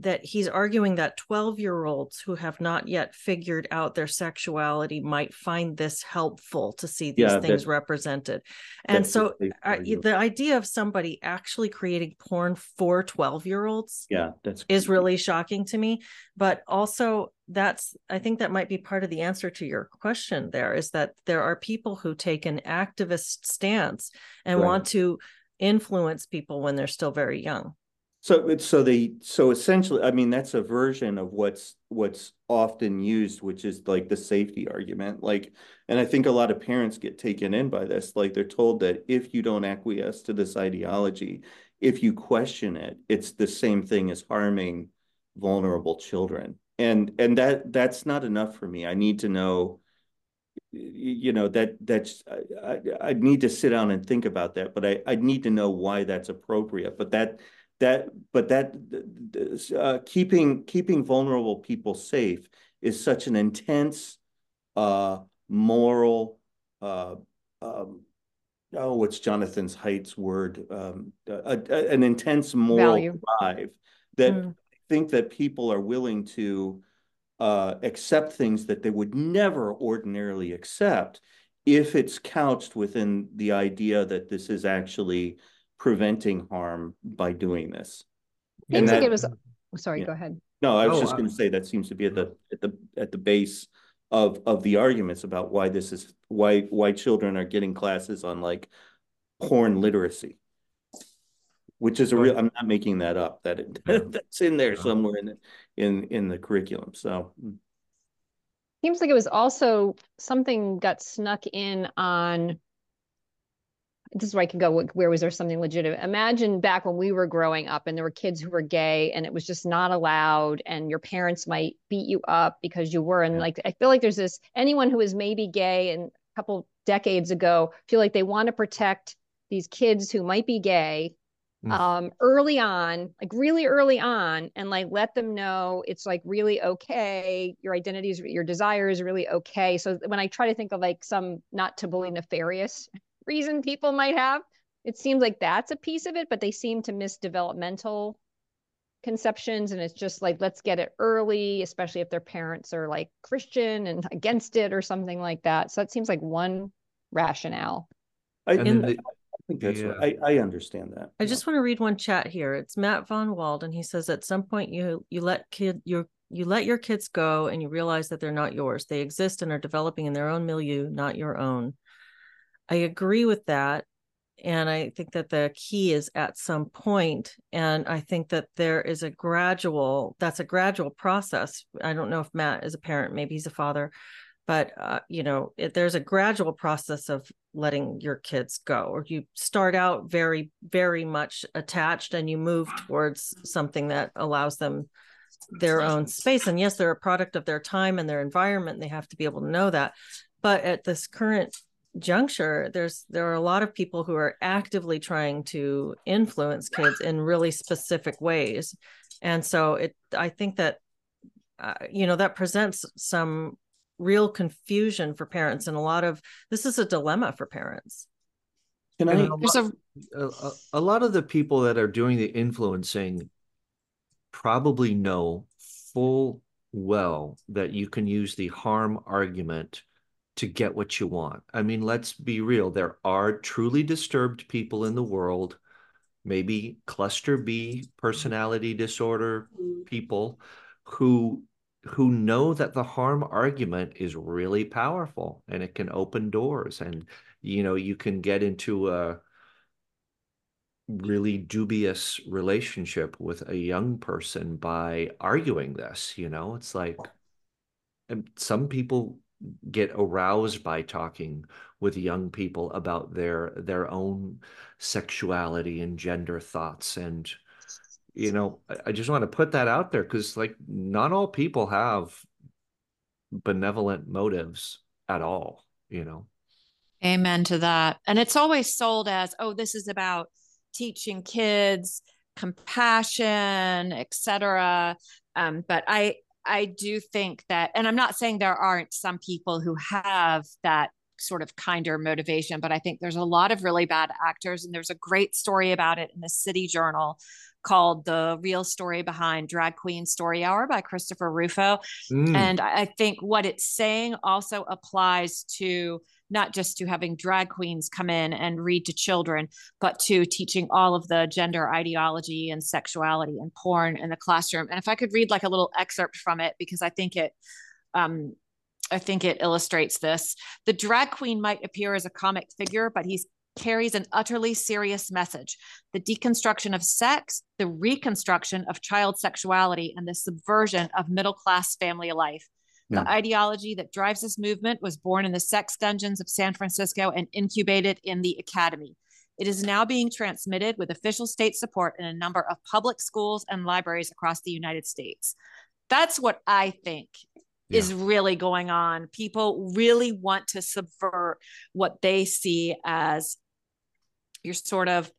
Speaker 5: that he's arguing that 12 year olds who have not yet figured out their sexuality might find this helpful to see these yeah, things represented. And so uh, the idea of somebody actually creating porn for 12 year olds
Speaker 4: yeah that's
Speaker 5: is really shocking to me. But also that's i think that might be part of the answer to your question there is that there are people who take an activist stance and right. want to influence people when they're still very young
Speaker 4: so so they so essentially, I mean, that's a version of what's what's often used, which is like the safety argument. Like, and I think a lot of parents get taken in by this. Like they're told that if you don't acquiesce to this ideology, if you question it, it's the same thing as harming vulnerable children. And and that that's not enough for me. I need to know you know that that's I, I need to sit down and think about that but I, I need to know why that's appropriate but that that but that uh, keeping keeping vulnerable people safe is such an intense uh, moral uh, um, oh what's jonathan's Haidt's word um, a, a, an intense moral Value. drive that mm. i think that people are willing to uh, accept things that they would never ordinarily accept if it's couched within the idea that this is actually preventing harm by doing this.
Speaker 2: Seems like it was. Sorry, yeah. go ahead.
Speaker 4: No, I was oh, just going to say that seems to be at the at the at the base of of the arguments about why this is why why children are getting classes on like porn literacy, which is a real. I'm not making that up. That it, that's in there somewhere in the, in in the curriculum. So. Hmm.
Speaker 2: Seems like it was also something got snuck in on this is where I can go. Where was there something legitimate? Imagine back when we were growing up and there were kids who were gay and it was just not allowed, and your parents might beat you up because you were. And like, I feel like there's this anyone who is maybe gay and a couple decades ago feel like they want to protect these kids who might be gay mm. um, early on, like really early on, and like let them know it's like really okay. Your identity is your desire is really okay. So when I try to think of like some not to bully nefarious reason people might have. It seems like that's a piece of it, but they seem to miss developmental conceptions. And it's just like, let's get it early, especially if their parents are like Christian and against it or something like that. So that seems like one rationale.
Speaker 4: I, the, I think that's yeah. I, I understand that.
Speaker 5: I just want to read one chat here. It's Matt Von Wald, and he says at some point you you let kid your you let your kids go and you realize that they're not yours. They exist and are developing in their own milieu, not your own. I agree with that. And I think that the key is at some point, and I think that there is a gradual. That's a gradual process. I don't know if Matt is a parent, maybe he's a father, but uh, you know, it, there's a gradual process of letting your kids go. Or you start out very, very much attached, and you move towards something that allows them their own space. And yes, they're a product of their time and their environment. And they have to be able to know that. But at this current juncture there's there are a lot of people who are actively trying to influence kids in really specific ways. And so it i think that uh, you know that presents some real confusion for parents and a lot of this is a dilemma for parents.
Speaker 1: Can I, a, lot, a, a lot of the people that are doing the influencing probably know full well that you can use the harm argument to get what you want. I mean, let's be real. There are truly disturbed people in the world, maybe cluster B personality disorder mm-hmm. people who who know that the harm argument is really powerful and it can open doors and you know you can get into a really dubious relationship with a young person by arguing this you know it's like and some people get aroused by talking with young people about their their own sexuality and gender thoughts. And you know i just want to put that out there because like not all people have benevolent motives at all you know?
Speaker 3: Amen to that. And it's always sold as oh this is about teaching kids compassion etc um, but i i do think that and i'm not saying there aren't some people who have that sort of kinder motivation but i think there's a lot of really bad actors and there's a great story about it in the city journal called The Real Story Behind Drag Queen Story Hour by Christopher Rufo. Mm. And I think what it's saying also applies to not just to having drag queens come in and read to children, but to teaching all of the gender ideology and sexuality and porn in the classroom. And if I could read like a little excerpt from it, because I think it, um, I think it illustrates this. The drag queen might appear as a comic figure, but he's carries an utterly serious message the deconstruction of sex, the reconstruction of child sexuality, and the subversion of middle class family life. Yeah. The ideology that drives this movement was born in the sex dungeons of San Francisco and incubated in the academy. It is now being transmitted with official state support in a number of public schools and libraries across the United States. That's what I think yeah. is really going on. People really want to subvert what they see as your sort of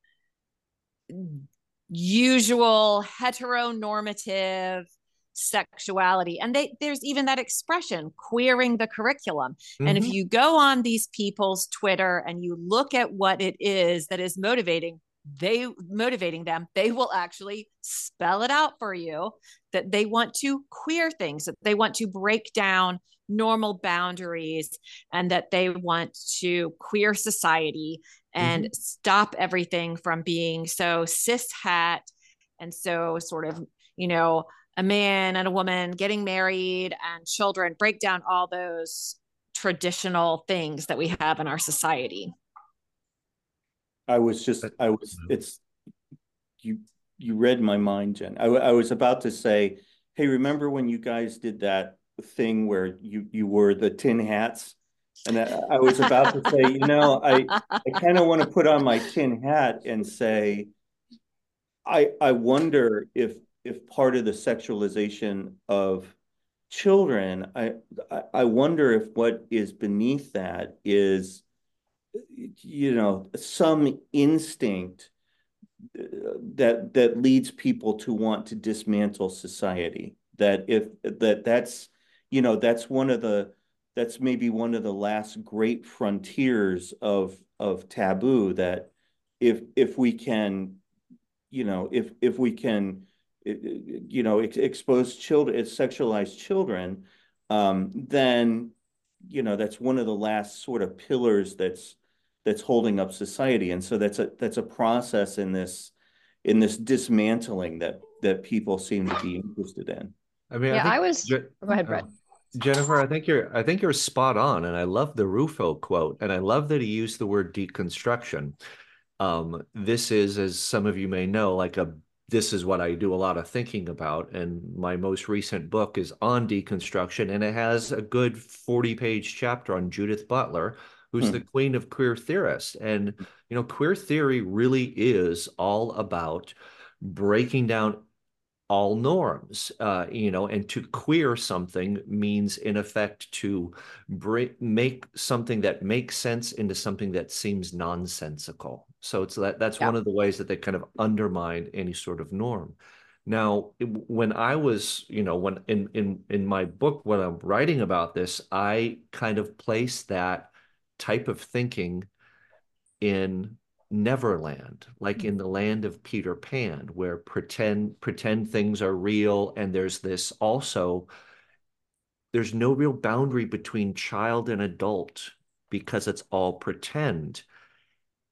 Speaker 3: usual heteronormative sexuality and they there's even that expression queering the curriculum mm-hmm. and if mm-hmm. you go on these people's twitter and you look at what it is that is motivating they motivating them they will actually spell it out for you that they want to queer things that they want to break down normal boundaries and that they want to queer society and mm-hmm. stop everything from being so cis hat and so sort of you know a man and a woman getting married and children break down all those traditional things that we have in our society.
Speaker 4: I was just i was it's you you read my mind jen. I, I was about to say hey remember when you guys did that thing where you you wore the tin hats and I, I was about to say you know i i kind of want to put on my tin hat and say i i wonder if if part of the sexualization of children, I I wonder if what is beneath that is, you know, some instinct uh, that that leads people to want to dismantle society. That if that that's you know that's one of the that's maybe one of the last great frontiers of of taboo that if if we can you know if if we can you know, expose children, sexualized children, um, then, you know, that's one of the last sort of pillars that's that's holding up society. And so that's a that's a process in this in this dismantling that that people seem to be interested in.
Speaker 2: I mean, yeah, I, I was. Go ahead, Bret. Uh,
Speaker 1: Jennifer, I think you're I think you're spot on, and I love the Rufo quote, and I love that he used the word deconstruction. Um, this is, as some of you may know, like a this is what I do a lot of thinking about. And my most recent book is on deconstruction, and it has a good 40 page chapter on Judith Butler, who's hmm. the queen of queer theorists. And, you know, queer theory really is all about breaking down all norms uh, you know and to queer something means in effect to break, make something that makes sense into something that seems nonsensical so it's that that's yeah. one of the ways that they kind of undermine any sort of norm. Now, when I was, you know, when in in in my book when I'm writing about this, I kind of place that type of thinking in Neverland, like in the land of Peter Pan, where pretend pretend things are real, and there's this also there's no real boundary between child and adult because it's all pretend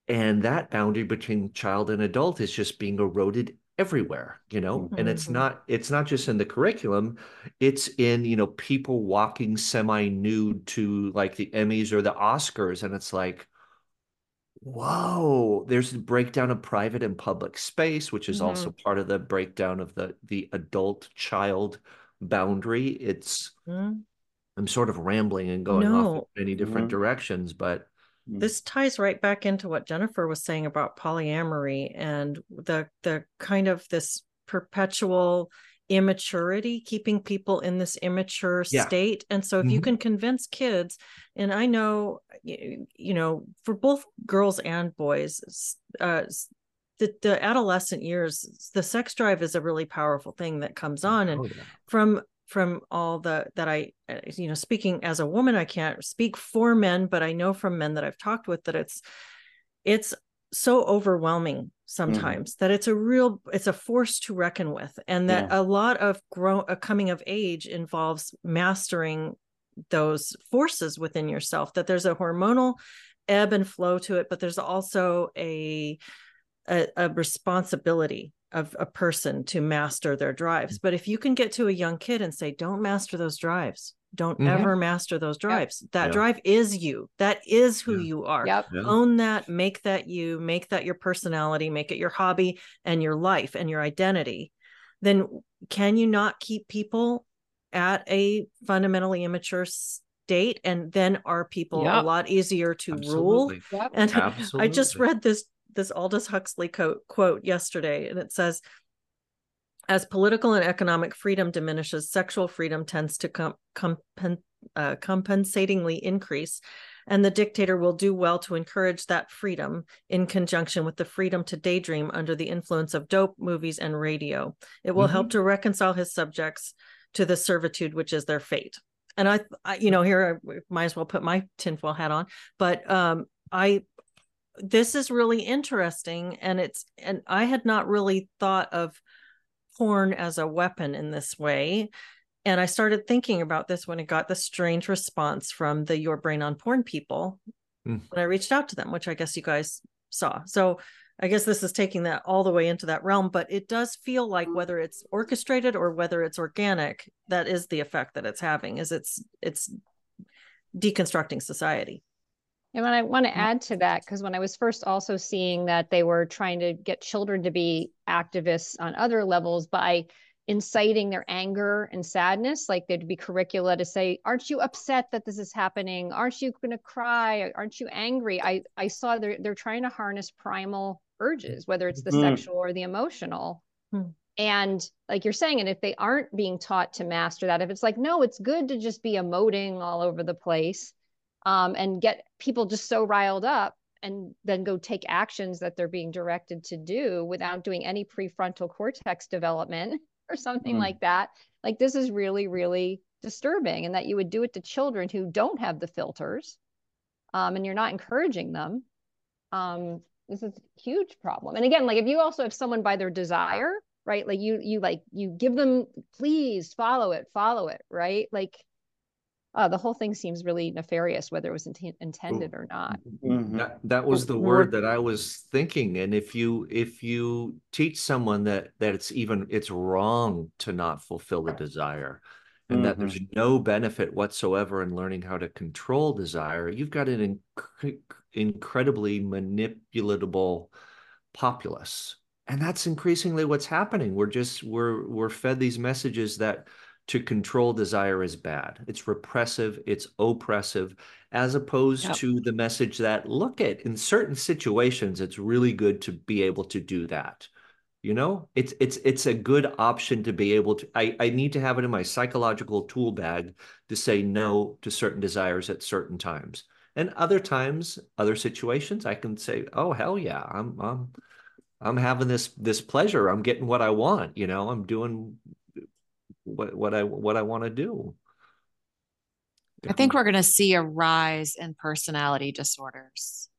Speaker 1: and that boundary between child and adult is just being eroded everywhere you know mm-hmm. and it's mm-hmm. not it's not just in the curriculum it's in you know people walking semi nude to like the emmys or the oscars and it's like whoa there's a breakdown of private and public space which is mm-hmm. also part of the breakdown of the the adult child boundary it's mm-hmm. I'm sort of rambling and going off in many different
Speaker 4: Mhm.
Speaker 1: directions, but
Speaker 5: this ties right back into what Jennifer was saying about polyamory and the the kind of this perpetual immaturity keeping people in this immature
Speaker 1: Yeah.
Speaker 5: state and so if you
Speaker 1: Mhm.
Speaker 5: can convince kids and i know you know for both girls and boys uh the, the adolescent years the sex drive is a really powerful thing that comes on and
Speaker 1: Oh, yeah.
Speaker 5: from from all the that I uh, you know speaking as a woman I can't speak for men but I know from men that I've talked with that it's it's so overwhelming Mm-hmm. sometimes that it's a real it's a force to reckon with and that a lot of grow a coming of age involves mastering those forces within yourself that there's a hormonal ebb and flow to it but there's also a a, a responsibility of a person to master their drives. Mm. But if you can get to a young kid and say, don't master those drives, don't
Speaker 1: Mhm.
Speaker 5: ever master those drives. That
Speaker 1: Yeah.
Speaker 5: drive is you. That is who
Speaker 1: Yeah.
Speaker 5: you are.
Speaker 2: Yep.
Speaker 1: Yeah.
Speaker 5: Own that, make that you, make that your personality, make it your hobby and your life and your identity. Then can you not keep people at a fundamentally immature state? And then are people a lot easier to rule?
Speaker 1: Absolutely.
Speaker 2: Yep.
Speaker 5: And I just read this this Aldous Huxley quote, quote yesterday, and it says, "As political and economic freedom diminishes, sexual freedom tends to com- compen- uh, compensatingly increase, and the dictator will do well to encourage that freedom in conjunction with the freedom to daydream under the influence of dope, movies, and radio. It will help to reconcile his subjects to the servitude which is their fate." And I, I you know, here I might as well put my tinfoil hat on, but um, I this is really interesting and it's and i had not really thought of porn as a weapon in this way and i started thinking about this when i got the strange response from the your brain on porn people
Speaker 1: Mm.
Speaker 5: when i reached out to them which i guess you guys saw so i guess this is taking that all the way into that realm but it does feel like whether it's orchestrated or whether it's organic that is the effect that it's having is it's it's deconstructing society
Speaker 2: And when I want to add to that, because when I was first also seeing that they were trying to get children to be activists on other levels by inciting their anger and sadness, like there'd be curricula to say, "Aren't you upset that this is happening? Aren't you going to cry? Aren't you angry?" I I saw they're they're trying to harness primal urges, whether it's the
Speaker 4: Mhm.
Speaker 2: sexual or the emotional.
Speaker 5: Hmm.
Speaker 2: And like you're saying, and if they aren't being taught to master that, if it's like, no, it's good to just be emoting all over the place um, and get people just so riled up and then go take actions that they're being directed to do without doing any prefrontal cortex development or something
Speaker 4: Mm.
Speaker 2: like that. Like this is really, really disturbing, and that you would do it to children who don't have the filters, um, and you're not encouraging them. Um, this is a huge problem. And again, like if you also have someone by their desire, right? Like you, you like you give them, please follow it, follow it, right? Like uh, the whole thing seems really nefarious, whether it was int- intended or not.
Speaker 4: Mhm.
Speaker 1: That that was the word that I was thinking. And if you if you teach someone that that it's even it's wrong to not fulfill the desire and that there's no benefit whatsoever in learning how to control desire, you've got an inc- incredibly manipulatable populace. And that's increasingly what's happening. We're just we're we're fed these messages that to control desire is bad. It's repressive, it's oppressive, as opposed
Speaker 2: Yep.
Speaker 1: to the message that look at in certain situations, it's really good to be able to do that. You know, it's it's it's a good option to be able to. I, I need to have it in my psychological tool bag to say no to certain desires at certain times. And other times, other situations, I can say, oh hell yeah, I'm I'm I'm having this this pleasure. I'm getting what I want, you know, I'm doing what what I what I want to do.
Speaker 3: I think we're going to see a rise in personality disorders.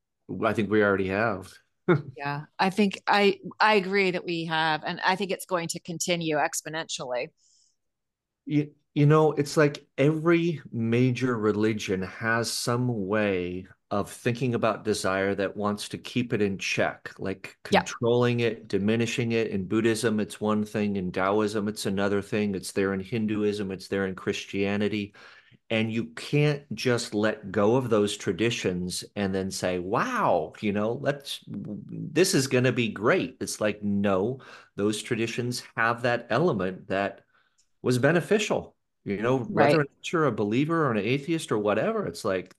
Speaker 1: I think we already have.
Speaker 3: Yeah, I think I I agree that we have, and I think it's going to continue exponentially.
Speaker 1: You, you know, it's like every major religion has some way of thinking about desire that wants to keep it in check, like
Speaker 3: Yeah.
Speaker 1: controlling it, diminishing it. In Buddhism, it's one thing. In Taoism, it's another thing. It's there in Hinduism, it's there in Christianity. And you can't just let go of those traditions and then say, wow, you know, let's, this is going to be great. It's like, no, those traditions have that element that was beneficial You know, whether or not you're a believer or an atheist or whatever, it's like,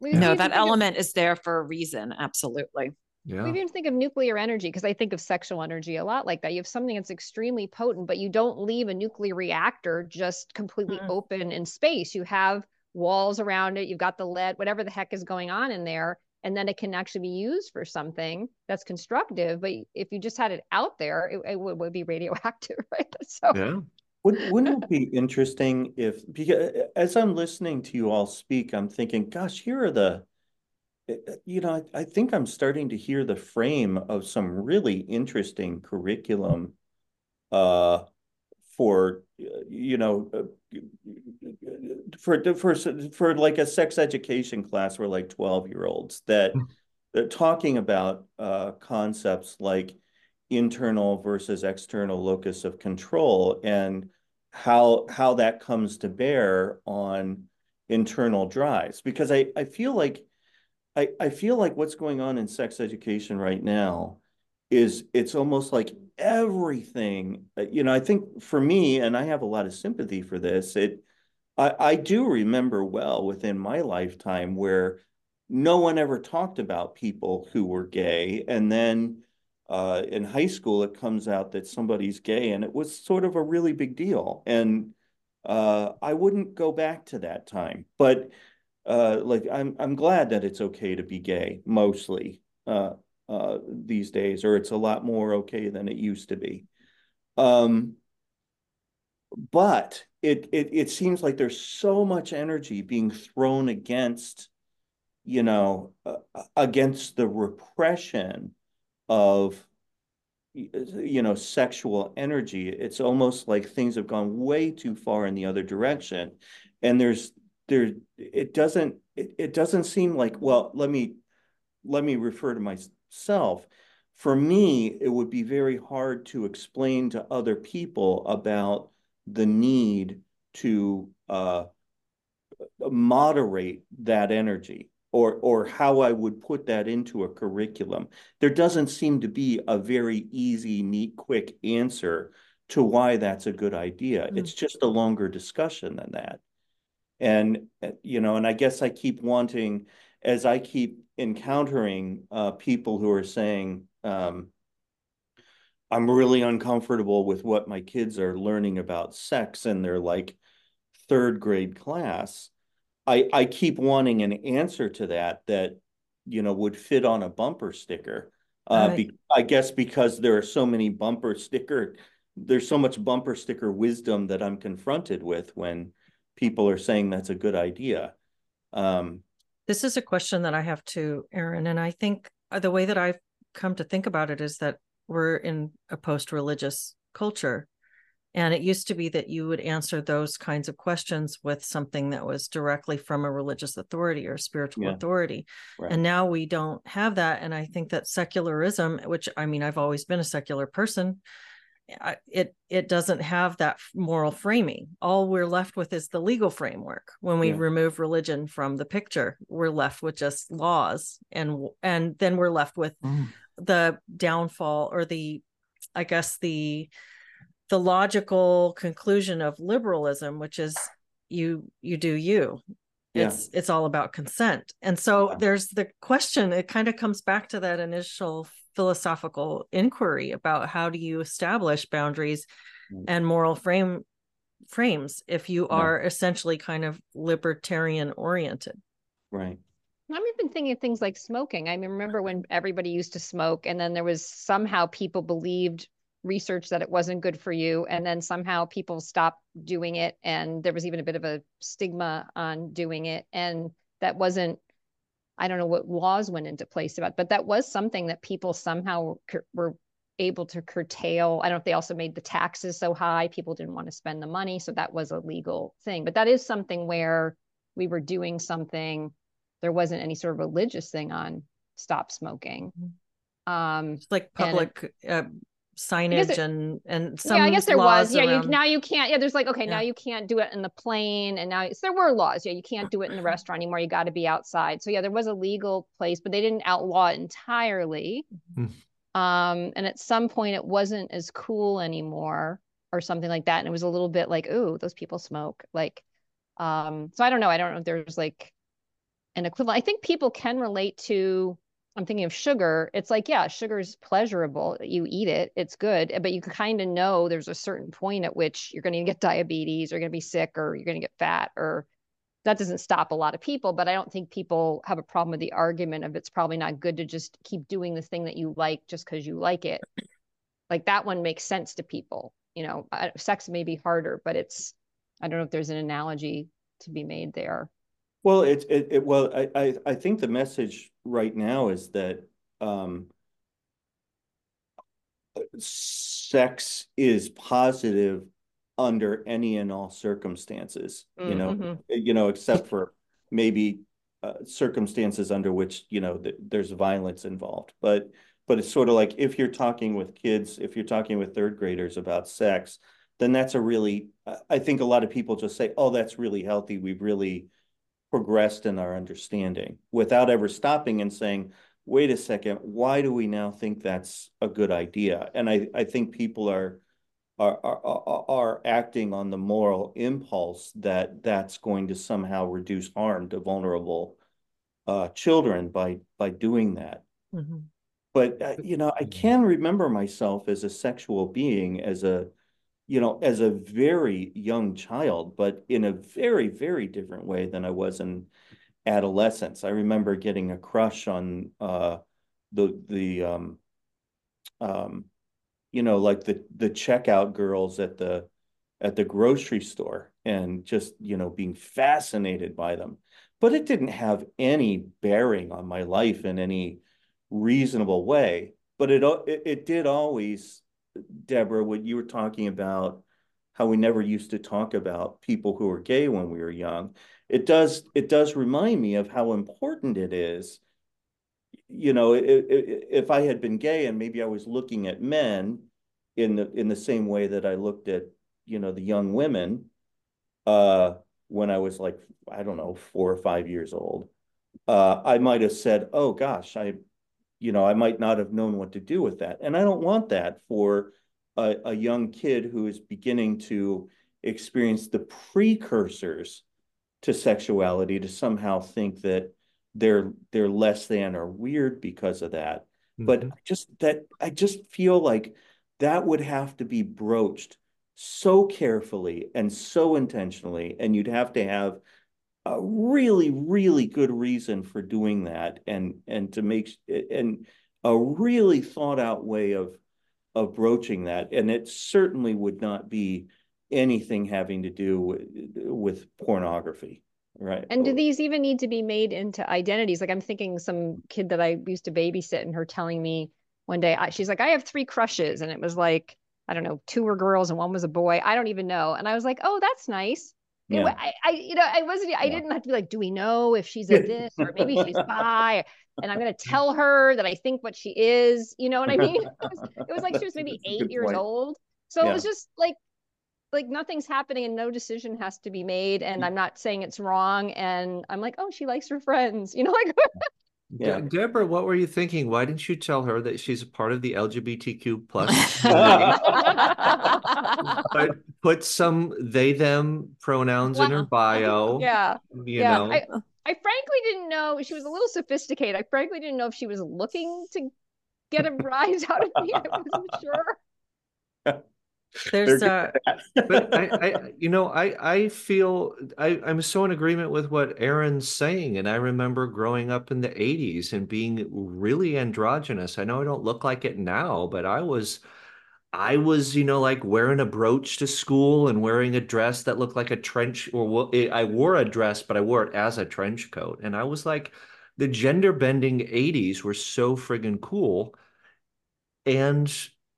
Speaker 2: We-
Speaker 1: Yeah.
Speaker 3: No, that
Speaker 2: think of-
Speaker 3: element is there for a reason. Absolutely.
Speaker 1: Yeah.
Speaker 2: We even think of nuclear energy because I think of sexual energy a lot like that. You have something that's extremely potent, but you don't leave a nuclear reactor just completely
Speaker 5: Mm-mm.
Speaker 2: open in space. You have walls around it, you've got the lead, whatever the heck is going on in there, and then it can actually be used for something that's constructive. But if you just had it out there, it, it would, would be radioactive, right? So
Speaker 1: yeah.
Speaker 4: Wouldn't, wouldn't it be interesting if, because as I'm listening to you all speak, I'm thinking, gosh, here are the, eh, eh, you know, I, I think I'm starting to hear the frame of some really interesting curriculum uh, for, uh, you know, uh, for, for, for like a sex education class for like 12 year olds that
Speaker 1: Hmm.
Speaker 4: they're talking about uh, concepts like internal versus external locus of control and how how that comes to bear on internal drives. Because I, I feel like I, I feel like what's going on in sex education right now is it's almost like everything uh, you know I think for me and I have a lot of sympathy for this it I, I do remember well within my lifetime where no one ever talked about people who were gay and then uh, in high school, it comes out that somebody's gay, and it was sort of a really big deal. And uh, I wouldn't go back to that time, but uh, like I'm I'm glad that it's okay to be gay mostly uh, uh, these days, or it's a lot more okay than it used to be. Um, but it it it seems like there's so much energy being thrown against, you know, uh, against the repression of you know sexual energy. It's almost like things have gone way too far in the other direction. And there's there it doesn't it, it doesn't seem like well let me let me refer to myself. For me it would be very hard to explain to other people about the need to uh moderate that energy or or how I would put that into a curriculum. There doesn't seem to be a very easy, neat, quick answer to why that's a good idea.
Speaker 5: Mm.
Speaker 4: It's just a longer discussion than that. And you know, and I guess I keep wanting, as I keep encountering uh, people who are saying, um, "I'm really uncomfortable with what my kids are learning about sex in their like third grade class." I, I keep wanting an answer to that that, you know, would fit on a bumper sticker. Uh,
Speaker 5: Right.
Speaker 4: be, I guess because there are so many bumper sticker, there's so much bumper sticker wisdom that I'm confronted with when people are saying that's a good idea. Um,
Speaker 5: This is a question that I have too, Aaron, and I think uh, the way that I've come to think about it is that we're in a post-religious culture. And it used to be that you would answer those kinds of questions with something that was directly from a religious authority or spiritual
Speaker 4: Yeah.
Speaker 5: authority.
Speaker 4: right.
Speaker 5: And now we don't have that. And I think that secularism, which I mean, I've always been a secular person, it it doesn't have that moral framing. All we're left with is the legal framework. When we
Speaker 4: Yeah.
Speaker 5: remove religion from the picture, we're left with just laws, and and then we're left with
Speaker 1: Mm.
Speaker 5: the downfall or the, I guess the the logical conclusion of liberalism, which is you you do you
Speaker 4: Yeah.
Speaker 5: it's it's all about consent and so
Speaker 4: Yeah.
Speaker 5: there's the question it kind of comes back to that initial philosophical inquiry about how do you establish boundaries
Speaker 4: Mm.
Speaker 5: and moral frame frames if you
Speaker 4: Yeah.
Speaker 5: are essentially kind of libertarian oriented
Speaker 4: Right.
Speaker 2: I'm even thinking of things like smoking. I mean, remember when everybody used to smoke, and then there was somehow people believed research that it wasn't good for you, and then somehow people stopped doing it, and there was even a bit of a stigma on doing it, and that wasn't. I don't know what laws went into place about, but that was something that people somehow were able to curtail. I don't know if they also made the taxes so high, people didn't want to spend the money, so that was a legal thing. But that is something where we were doing something there wasn't any sort of religious thing on stop smoking. Um,
Speaker 5: it's like
Speaker 2: it-
Speaker 5: public uh, signage
Speaker 2: it-
Speaker 5: and and some
Speaker 2: yeah, I guess there was. Yeah, you, now you can't. Yeah, there's like okay,
Speaker 5: Yeah.
Speaker 2: now you can't do it in the plane, and now so there were laws. Yeah, you can't do it in the restaurant anymore. You got to be outside. So yeah, there was a legal place, but they didn't outlaw it entirely.
Speaker 1: Hmm.
Speaker 2: Um, and at some point, it wasn't as cool anymore, or something like that and it was a little bit like ooh those people smoke like um so i don't know i don't know if there's like an equivalent i think people can relate to i'm thinking of sugar it's like yeah sugar is pleasurable you eat it it's good eh, but you kind of know there's a certain point at which you're going to get diabetes or you're going to be sick or you're going to get fat or that doesn't stop a lot of people but i don't think people have a problem with the argument of it's probably not good to just keep doing the thing that you like just because you like it. Like that one makes sense to people you know sex may be harder but it's i don't know if there's an analogy to be made there
Speaker 4: well it it, it well I, I i think the message right now is that um sex is positive under any and all circumstances mm, you know mm-hmm. you know except for maybe uh, circumstances under which you know th- there's violence involved but but it's sort of like if you're talking with kids if you're talking with third graders about sex then that's a really i think a lot of people just say oh that's really healthy we've really progressed in our understanding without ever stopping and saying wait a second why do we now think that's a good idea and i i think people are are, are, are acting on the moral impulse that that's going to somehow reduce harm to vulnerable uh, children by by doing that. Mm-hmm. But uh, you know, I can remember myself as a sexual being, as a you know, as a very young child, but in a very very different way than I was in adolescence. I remember getting a crush on uh, the the um, um, you know, like the the checkout girls at the at the grocery store and just, you know, being fascinated by them. But it didn't have any bearing on my life in any reasonable way. But it it, it did always, Deborah, what you were talking about, how we never used to talk about people who were gay when we were young. It does it does remind me of how important it is you know, if I had been gay and maybe I was looking at men in the in the same way that I looked at, you know, the young women uh, when I was like, I don't know, four or five years old, uh, I might have said, oh gosh, I, you know, I might not have known what to do with that. And I don't want that for a, a young kid who is beginning to experience the precursors to sexuality to somehow think that they're they're less than or weird because of that. Mm-hmm. But just that I just feel like that would have to be broached so carefully and so intentionally, and you'd have to have a really, really good reason for doing that, and and to make and a really thought out way of of broaching that, and it certainly would not be anything having to do with, with pornography. Right.
Speaker 2: And do these even need to be made into identities? Like I'm thinking some kid that I used to babysit and her telling me one day, I, she's like, I have three crushes. And it was like, I don't know, two were girls and one was a boy. I don't even know. And I was like, oh, that's nice. Yeah. I, I, you know, I wasn't, I yeah. didn't have to be like, do we know if she's a this or maybe she's bi? And I'm going to tell her that I think what she is, you know what I mean? It was, it was like she was maybe eight years point. old. So yeah. it was just like like nothing's happening and no decision has to be made and mm. i'm not saying it's wrong and i'm like oh she likes her friends you know like
Speaker 1: yeah. De- Deborah, what were you thinking? Why didn't you tell her that she's a part of the LGBTQ plus? put some they them pronouns in her bio.
Speaker 2: Yeah.
Speaker 1: You
Speaker 2: yeah.
Speaker 1: know.
Speaker 2: I, I frankly didn't know she was a little sophisticated. I frankly didn't know if she was looking to get a rise out of me. I wasn't sure.
Speaker 5: There's a,
Speaker 1: but I, I, you know, I, I feel I, I'm so in agreement with what Aaron's saying, and I remember growing up in the '80s and being really androgynous. I know I don't look like it now, but I was, I was, you know, like wearing a brooch to school and wearing a dress that looked like a trench, or I wore a dress, but I wore it as a trench coat, and I was like, the gender bending '80s were so friggin' cool, and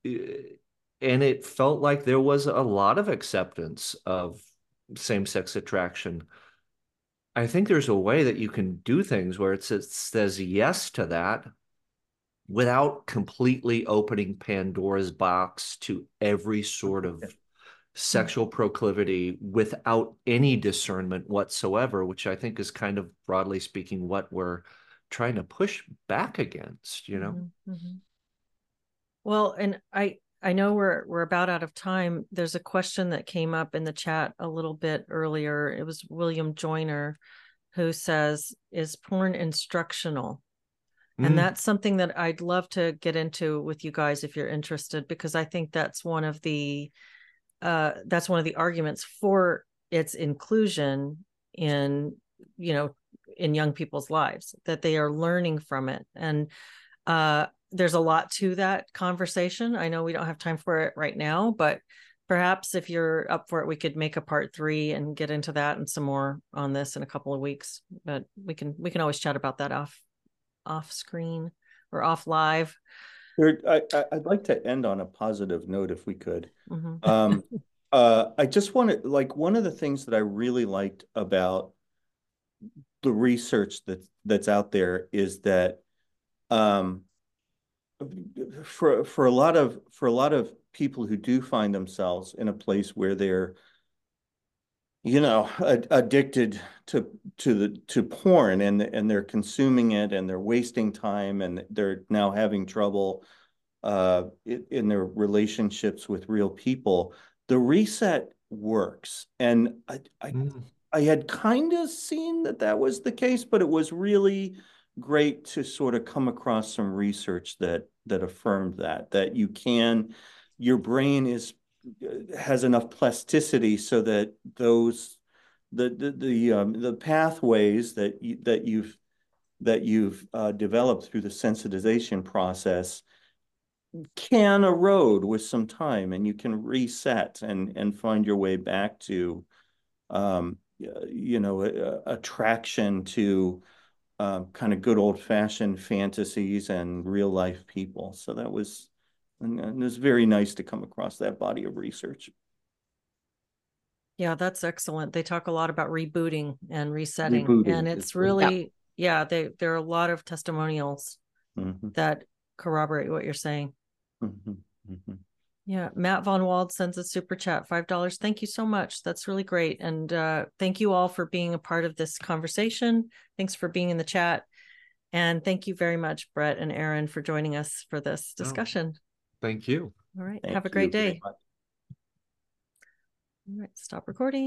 Speaker 1: eh, and it felt like there was a lot of acceptance of same-sex attraction i think there's a way that you can do things where it says, says yes to that without completely opening pandora's box to every sort of sexual proclivity without any discernment whatsoever which i think is kind of broadly speaking what we're trying to push back against you know
Speaker 5: mm-hmm. mm-hmm. well and i I know we're we're about out of time. There's a question that came up in the chat a little bit earlier. It was William Joyner who says, "Is porn instructional?"
Speaker 1: Mm.
Speaker 5: And that's something that I'd love to get into with you guys if you're interested, because I think that's one of the uh, that's one of the arguments for its inclusion in you know in young people's lives that they are learning from it and uh, there's a lot to that conversation i know we don't have time for it right now but perhaps if you're up for it we could make a part three and get into that and some more on this in a couple of weeks but we can we can always chat about that off off screen or off live
Speaker 4: There, I, I'd like to end on a positive note if we could.
Speaker 5: Mhm.
Speaker 4: Um, uh, I just wanted, like, one of the things that I really liked about the research that that's out there is that um, for for a lot of for a lot of people who do find themselves in a place where they're you know ad- addicted to to the to porn and and they're consuming it and they're wasting time and they're now having trouble uh in, in their relationships with real people the reset works and i i,
Speaker 1: Mm.
Speaker 4: I had kind of seen that that was the case but it was really great to sort of come across some research that that affirmed that that you can your brain is has enough plasticity so that those the the the, um, the pathways that you, that you've that you've uh, developed through the sensitization process can erode with some time, and you can reset and and find your way back to, um, you know, attraction to um, kind of good old fashioned fantasies and real life people. So that was and, and it was very nice to come across that body of research.
Speaker 5: Yeah, that's excellent. They talk a lot about rebooting and resetting,
Speaker 4: Rebooting
Speaker 5: and it's really yeah. They there are a lot of testimonials
Speaker 4: Mhm,
Speaker 5: that corroborate what you're saying.
Speaker 4: mhm, mhm.
Speaker 5: Yeah, Matt Von Wald sends a super chat, five dollars. Thank you so much. That's really great, and uh, thank you all for being a part of this conversation. Thanks for being in the chat, and thank you very much, Bret and Aaron, for joining us for this
Speaker 1: Oh.
Speaker 5: discussion.
Speaker 1: Thank you.
Speaker 5: All right,
Speaker 4: Thank
Speaker 5: have a great day. All right, stop recording.